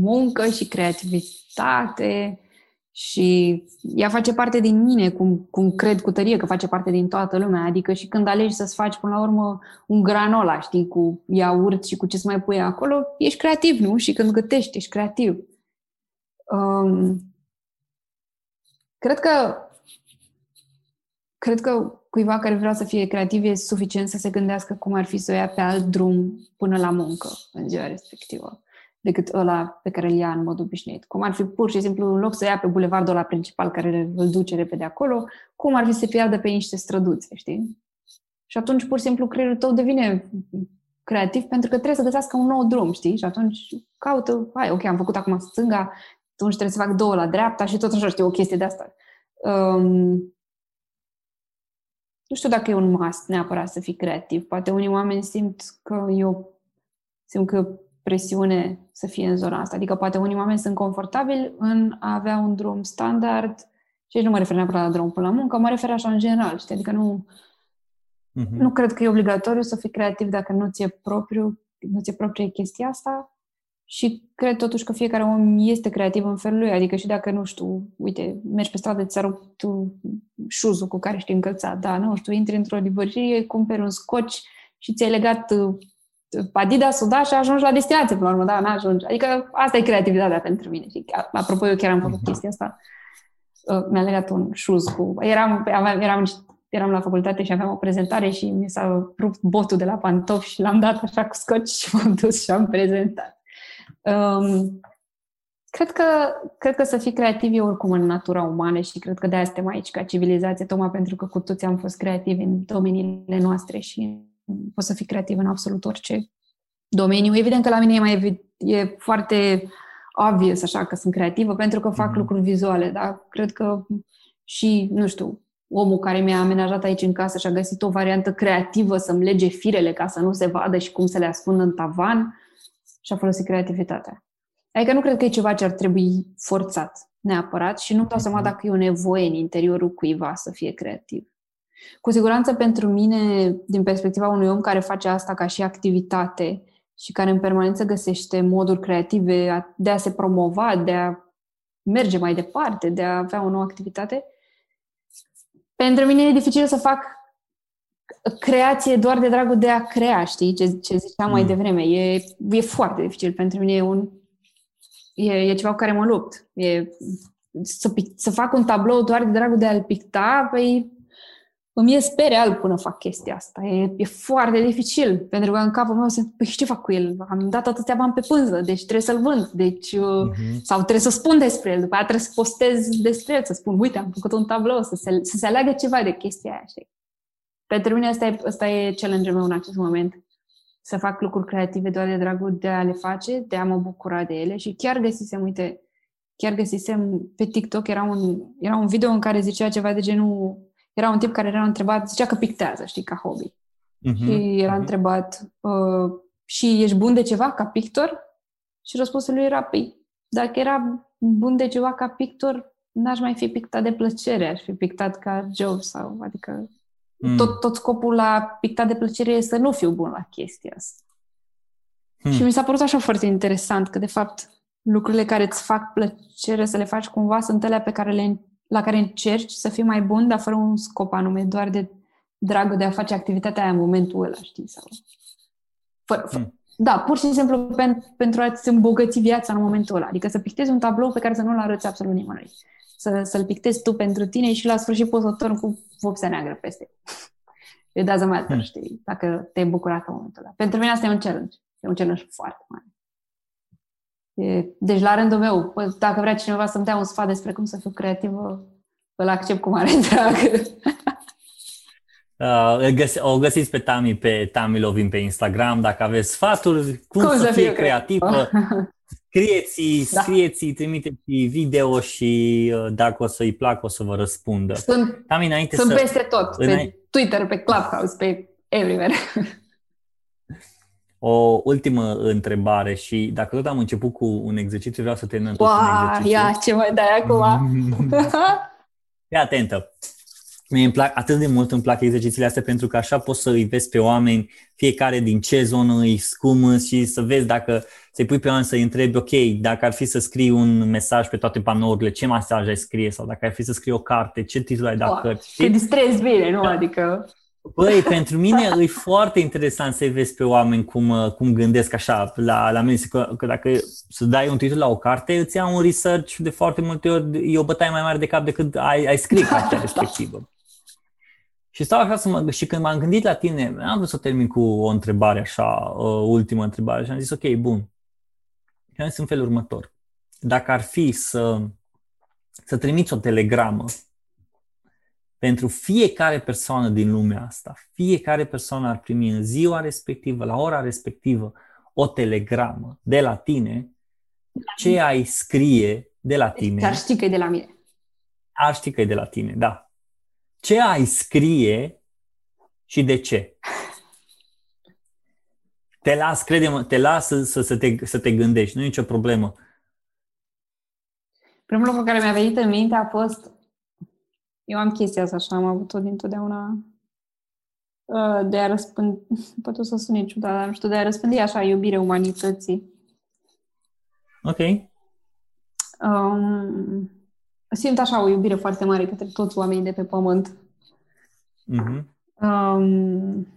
muncă și creativitate și ea face parte din mine, cum, cum cred cu tărie că face parte din toată lumea. Adică și când alegi să-ți faci până la urmă un granola, știi, cu iaurt și cu ce să mai pui acolo, ești creativ, nu? Și când gătești, ești creativ. Um, Cred că cred că cuiva care vrea să fie creativ e suficient să se gândească cum ar fi să o ia pe alt drum până la muncă în ziua respectivă decât ăla pe care îl ia în mod obișnuit. Cum ar fi pur și simplu, în loc să ia pe bulevardul ăla principal care îl duce repede acolo, cum ar fi să se piardă pe niște străduțe, știi? Și atunci, pur și simplu, creierul tău devine creativ pentru că trebuie să găsească un nou drum, știi? Și atunci caută, hai, ok, am făcut acum stânga, atunci trebuie să fac două la dreapta și tot așa, știu, o chestie de asta. Um, nu știu dacă e un must neapărat să fii creativ. Poate unii oameni simt că eu simt că presiune să fie în zona asta. Adică poate unii oameni sunt confortabili în a avea un drum standard și aici nu mă refer neapărat la drum până la muncă, mă refer așa în general, știi? Adică nu, uh-huh. nu cred că e obligatoriu să fii creativ dacă nu ți-e propriu, nu ți-e proprie chestia asta. Și cred totuși că fiecare om este creativ în felul lui, adică și dacă, nu știu, uite, mergi pe stradă, ți-a rupt tu șuzul cu care știi încălțat, da, nu știu, intri într-o librărie, cumperi un scoci și ți-ai legat uh, Adidas-ul, da, și ajungi la destinație, până la urmă, da, n-ajungi. Adică asta e creativitatea pentru mine. Și, apropo, eu chiar am făcut uh-huh. chestia asta. Uh, mi-a legat un șuz cu... Eram, aveam, eram, eram la facultate și aveam o prezentare și mi s-a rupt botul de la pantofi și l-am dat așa cu scoci și m-am dus și am prezentat. Um, Cred că, cred că să fii creativ e oricum în natura umană și cred că de-aia suntem aici ca civilizație, tocmai pentru că cu toți am fost creativi în domeniile noastre și poți să fii creativ în absolut orice domeniu. Evident că la mine e, mai, e foarte obvious așa că sunt creativă pentru că fac mm-hmm. lucruri vizuale, dar cred că și, nu știu, omul care mi-a amenajat aici în casă și a găsit o variantă creativă să-mi lege firele ca să nu se vadă și cum să le ascundă în tavan și a folosit creativitatea. Adică nu cred că e ceva ce ar trebui forțat neapărat și nu dau seama mhm. dacă e o nevoie în interiorul cuiva să fie creativ. Cu siguranță pentru mine, din perspectiva unui om care face asta ca și activitate și care în permanență găsește moduri creative de a se promova, de a merge mai departe, de a avea o nouă activitate, pentru mine e dificil să fac creație doar de dragul de a crea, știi, ce, ce ziceam mm. mai devreme. E, e foarte dificil pentru mine, e un e, e ceva cu care mă lupt. E, să, să fac un tablou doar de dragul de a-l picta, păi îmi e spere alb până fac chestia asta. E, e foarte dificil, pentru că în capul meu sunt, păi ce fac cu el? Am dat atâția bani pe pânză, deci trebuie să-l vând. Deci, uh-huh. Sau trebuie să spun despre el, după aceea trebuie să postez despre el, să spun, uite, am făcut un tablou, să se, să se aleagă ceva de chestia aia. Știi? Pentru mine asta e, asta e challenge-ul meu în acest moment să fac lucruri creative doar de dragul de a le face, de a mă bucura de ele și chiar găsisem, uite, chiar găsisem pe TikTok, era un, era un video în care zicea ceva de genul, era un tip care era întrebat, zicea că pictează, știi, ca hobby. Uh-huh. Și era uh-huh. întrebat, uh, și ești bun de ceva ca pictor? Și răspunsul lui era, păi, dacă era bun de ceva ca pictor, n-aș mai fi pictat de plăcere, aș fi pictat ca job sau, adică Mm. Tot, tot scopul la pictat de plăcere e să nu fiu bun la chestia asta. Mm. Și mi s-a părut așa foarte interesant că, de fapt, lucrurile care îți fac plăcere să le faci cumva sunt alea pe care le, la care încerci să fii mai bun, dar fără un scop anume, doar de dragul de a face activitatea aia în momentul ăla, știi? Sau... Fără, fără. Mm. Da, pur și simplu pen, pentru a-ți îmbogăți viața în momentul ăla. Adică să pictezi un tablou pe care să nu-l arăți absolut nimănui să, să-l pictezi tu pentru tine și la sfârșit poți să torni cu vopsea neagră peste. E doesn't matter, hmm. știi, dacă te-ai bucurat în momentul ăla. Pentru mine asta e un challenge. E un challenge foarte mare. E, deci, la rândul meu, dacă vrea cineva să-mi dea un sfat despre cum să fiu creativă, îl accept cu mare drag. Uh, o găsiți pe Tami pe Tami Lovin pe Instagram dacă aveți sfaturi cum, cum să, să fie creativă. Scrieți, da. scrieți, trimiteți video și uh, dacă o să-i plac, o să vă răspundă. Sunt, Cam înainte sunt să... peste tot, înainte... pe Twitter, pe Clubhouse, pe everywhere. O ultimă întrebare și dacă tot am început cu un exercițiu, vreau să terminăm wow, cu un exercițiu. Ia, ce mai dai acum? Fii atentă. Mie îmi plac, atât de mult îmi plac exercițiile astea pentru că așa poți să îi vezi pe oameni, fiecare din ce zonă îi scumă și să vezi dacă să-i pui pe oameni să-i întrebi, ok, dacă ar fi să scrii un mesaj pe toate panourile, ce mesaj ai scrie? Sau dacă ar fi să scrii o carte, ce titlu ai dat oh, cărți? Te distrezi bine, nu? Da. Adică... Băi, pentru mine e foarte interesant să-i vezi pe oameni cum, cum gândesc așa la, la mine. Că, că dacă să dai un titlu la o carte, îți ia un research de foarte multe ori, e o bătaie mai mare de cap decât ai, ai scris cartea respectivă. Și stau așa să mă, și când m-am gândit la tine, am vrut să termin cu o întrebare așa, o ultimă întrebare și am zis, ok, bun. Și am zis în felul următor. Dacă ar fi să, să trimiți o telegramă pentru fiecare persoană din lumea asta, fiecare persoană ar primi în ziua respectivă, la ora respectivă, o telegramă de la tine, ce ai scrie de la tine? Ar ști că e de la mine. Ar ști că e de la tine, da ce ai scrie și de ce. Te las, crede te las să, să, să, te, să te gândești, nu e nicio problemă. Primul lucru care mi-a venit în minte a fost, eu am chestia asta așa, am avut-o dintotdeauna, uh, de a răspândi, poate o să sune ciudat, dar nu știu, de a răspândi așa iubire umanității. Ok. Um, simt așa o iubire foarte mare către toți oamenii de pe pământ. Mm-hmm. Um,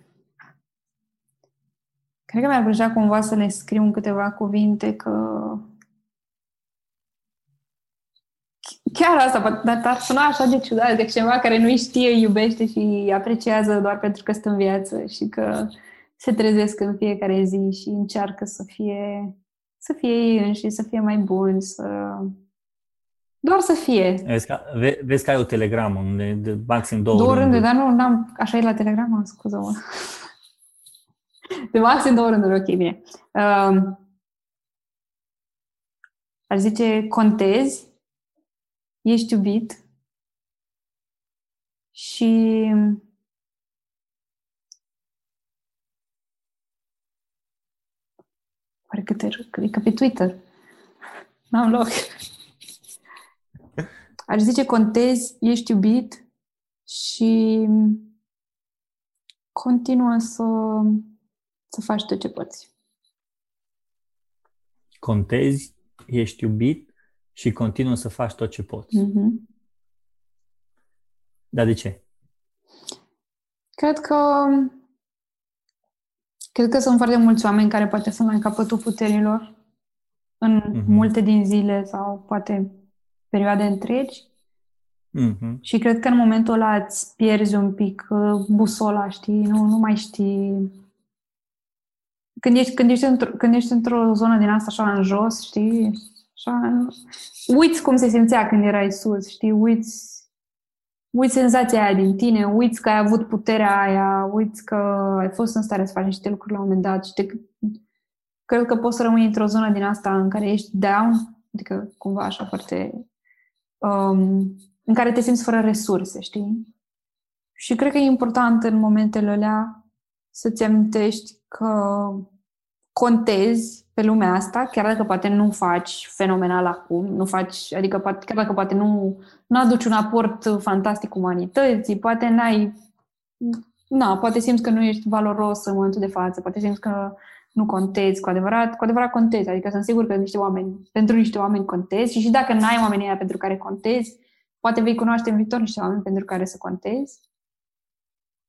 Cred că mi-ar plăcea cumva să le scriu în câteva cuvinte că chiar asta, dar ar suna așa de ciudat, de cineva care nu știe, iubește și apreciază doar pentru că stă în viață și că se trezesc în fiecare zi și încearcă să fie să fie ei înși, să fie mai buni, să... Doar să fie. Vezi că, vezi că ai o telegramă unde de maxim două, două rânduri. dar nu, n-am, așa e la telegramă, scuză-mă. De maxim două rânduri, ok, bine. Um, ar zice, contezi, ești iubit și Pare că te cred că pe Twitter. N-am loc. Aș zice contezi, ești iubit și continuă să, să faci tot ce poți. Contezi, ești iubit și continuă să faci tot ce poți. Mm-hmm. Dar de ce? Cred că Cred că sunt foarte mulți oameni care poate sunt la capătul puterilor în uh-huh. multe din zile sau poate perioade întregi. Uh-huh. Și cred că în momentul ăla îți pierzi un pic uh, busola, știi? Nu, nu mai știi... Când ești, când, ești într-o, când ești într-o zonă din asta așa în jos, știi? Așa, uiți cum se simțea când erai sus, știi? Uiți uiți senzația aia din tine, uiți că ai avut puterea aia, uiți că ai fost în stare să faci niște lucruri la un moment dat și te... cred că poți să rămâi într-o zonă din asta în care ești down, adică cumva așa foarte... Um, în care te simți fără resurse, știi? Și cred că e important în momentele alea să-ți amintești că contezi pe lumea asta, chiar dacă poate nu faci fenomenal acum, nu faci, adică poate, chiar dacă poate nu, nu aduci un aport fantastic umanității, poate n-ai, na, poate simți că nu ești valoros în momentul de față, poate simți că nu contezi cu adevărat, cu adevărat contezi, adică sunt sigur că niște oameni, pentru niște oameni contezi și și dacă n-ai oamenii aia pentru care contezi, poate vei cunoaște în viitor niște oameni pentru care să contezi.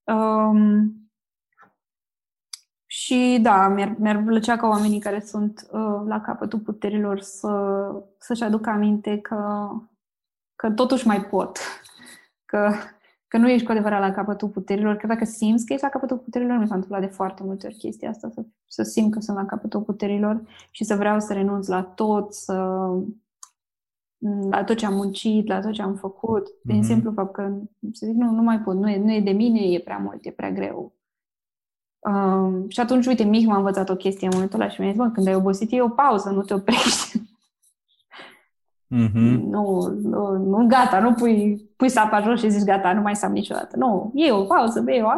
Um, și da, mi-ar, mi-ar plăcea ca oamenii care sunt uh, la capătul puterilor să, să-și aducă aminte că, că totuși mai pot. Că, că nu ești cu adevărat la capătul puterilor, că dacă simți că ești la capătul puterilor, mi s-a întâmplat de foarte multe ori chestia asta, să, să simt că sunt la capătul puterilor și să vreau să renunț la tot, să la tot ce am muncit, la tot ce am făcut, mm-hmm. din simplu fapt că să zic, nu, nu mai pot, nu e, nu e de mine, e prea mult, e prea greu, Um, și atunci, uite, Mich m-a învățat o chestie în momentul ăla și mi-a zis, bă, când ai obosit, e o pauză, nu te oprești. Mm-hmm. Nu, nu, nu, gata, nu pui, pui sapa jos și zici, gata, nu mai sam niciodată. Nu, e o pauză, e o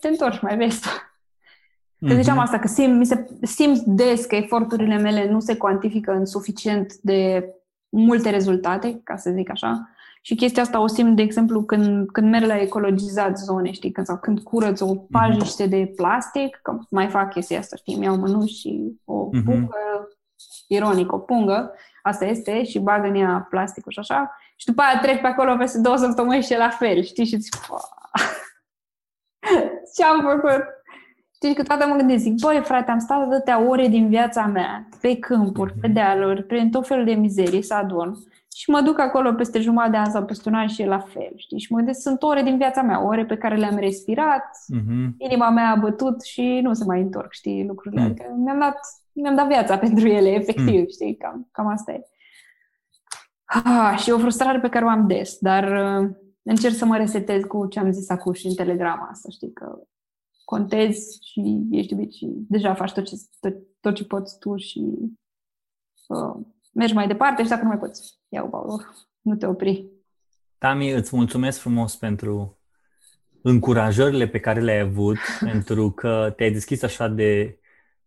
te întorci, mai vezi. Că mm-hmm. ziceam asta, că simt, mi se, simt des că eforturile mele nu se cuantifică în suficient de multe rezultate, ca să zic așa, și chestia asta o simt, de exemplu, când, când merg la ecologizat zone, știi, când, sau când curăț o mhm. pajiște de plastic, că mai fac chestia asta, știi, mi-au mănuși și o mhm. pungă, uh-huh. ironic, o pungă, asta este, și bag în ea plasticul și așa, și după aia trec pe acolo peste două săptămâni și e la fel, știi, și zic, ce am făcut? Știi, că toată mă gândesc, zic, băi, frate, am stat atâtea ore din viața mea, pe câmpuri, pe mhm. dealuri, prin tot felul de mizerii să adun și mă duc acolo peste jumătate de an sau peste un an și e la fel, știi? Și mă gândesc, sunt ore din viața mea, ore pe care le-am respirat, uh-huh. inima mea a bătut și nu se mai întorc, știi, lucrurile. Uh-huh. Adică mi-am dat, mi-am dat viața pentru ele, efectiv, uh-huh. știi? Cam, cam asta e. Ah, și o frustrare pe care o am des, dar uh, încerc să mă resetez cu ce am zis acum și în telegrama asta, știi, că contezi și ești iubit și deja faci tot ce, tot, tot ce poți tu și uh, mergi mai departe și dacă nu mai poți, iau pauză, nu te opri. Tami, îți mulțumesc frumos pentru încurajările pe care le-ai avut, pentru că te-ai deschis așa de,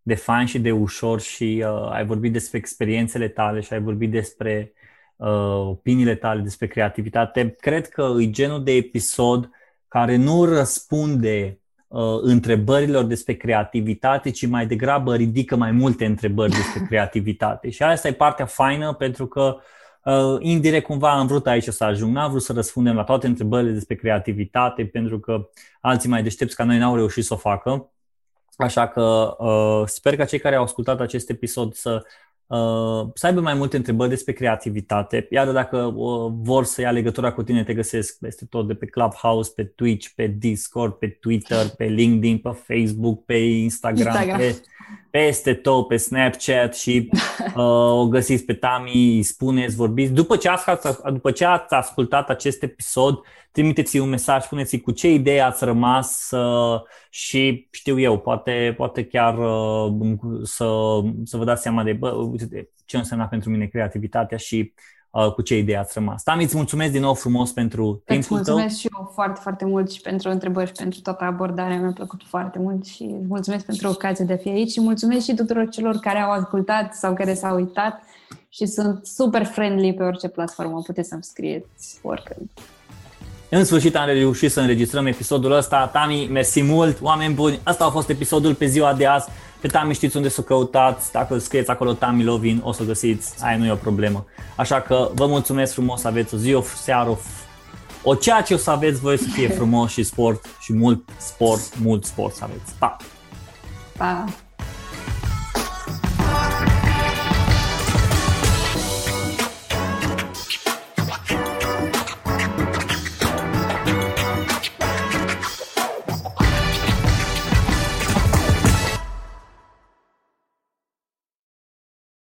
de fain și de ușor și uh, ai vorbit despre experiențele tale și ai vorbit despre uh, opiniile tale, despre creativitate. Cred că e genul de episod care nu răspunde uh, întrebărilor despre creativitate, ci mai degrabă ridică mai multe întrebări despre creativitate. Și asta e partea faină pentru că uh, indirect cumva am vrut aici să ajung. N-am vrut să răspundem la toate întrebările despre creativitate pentru că alții mai deștepți ca noi n-au reușit să o facă. Așa că uh, sper că cei care au ascultat acest episod să Uh, să aibă mai multe întrebări despre creativitate. Iar dacă uh, vor să ia legătura cu tine, te găsesc peste tot de pe Clubhouse, pe Twitch, pe Discord, pe Twitter, pe LinkedIn, pe Facebook, pe Instagram, Instagram. Pe, peste tot, pe Snapchat și uh, o găsiți pe Tami, spuneți, vorbiți. După ce, ați, după ce ați ascultat acest episod, trimiteți un mesaj, spuneți cu ce idee ați rămas uh, și știu eu, poate, poate chiar uh, să, să vă dați seama de bă, uite, ce înseamnă pentru mine creativitatea și uh, cu ce idee ați rămas. Tami, îți mulțumesc din nou frumos pentru timpul tău. mulțumesc și eu foarte, foarte mult și pentru întrebări și pentru toată abordarea. Mi-a plăcut foarte mult și mulțumesc pentru ocazia de a fi aici și mulțumesc și tuturor celor care au ascultat sau care s-au uitat și sunt super friendly pe orice platformă. Puteți să-mi scrieți oricând. În sfârșit am reușit să înregistrăm episodul ăsta. Tami, mersi mult, oameni buni. Asta a fost episodul pe ziua de azi. Pe Tami știți unde să o căutați. Dacă scrieți acolo Tami Lovin, o să o găsiți. Aia nu e o problemă. Așa că vă mulțumesc frumos să aveți o zi, o seară, o, o ceea ce o să aveți voi să fie frumos și sport și mult sport, mult sport să aveți. Pa! Pa!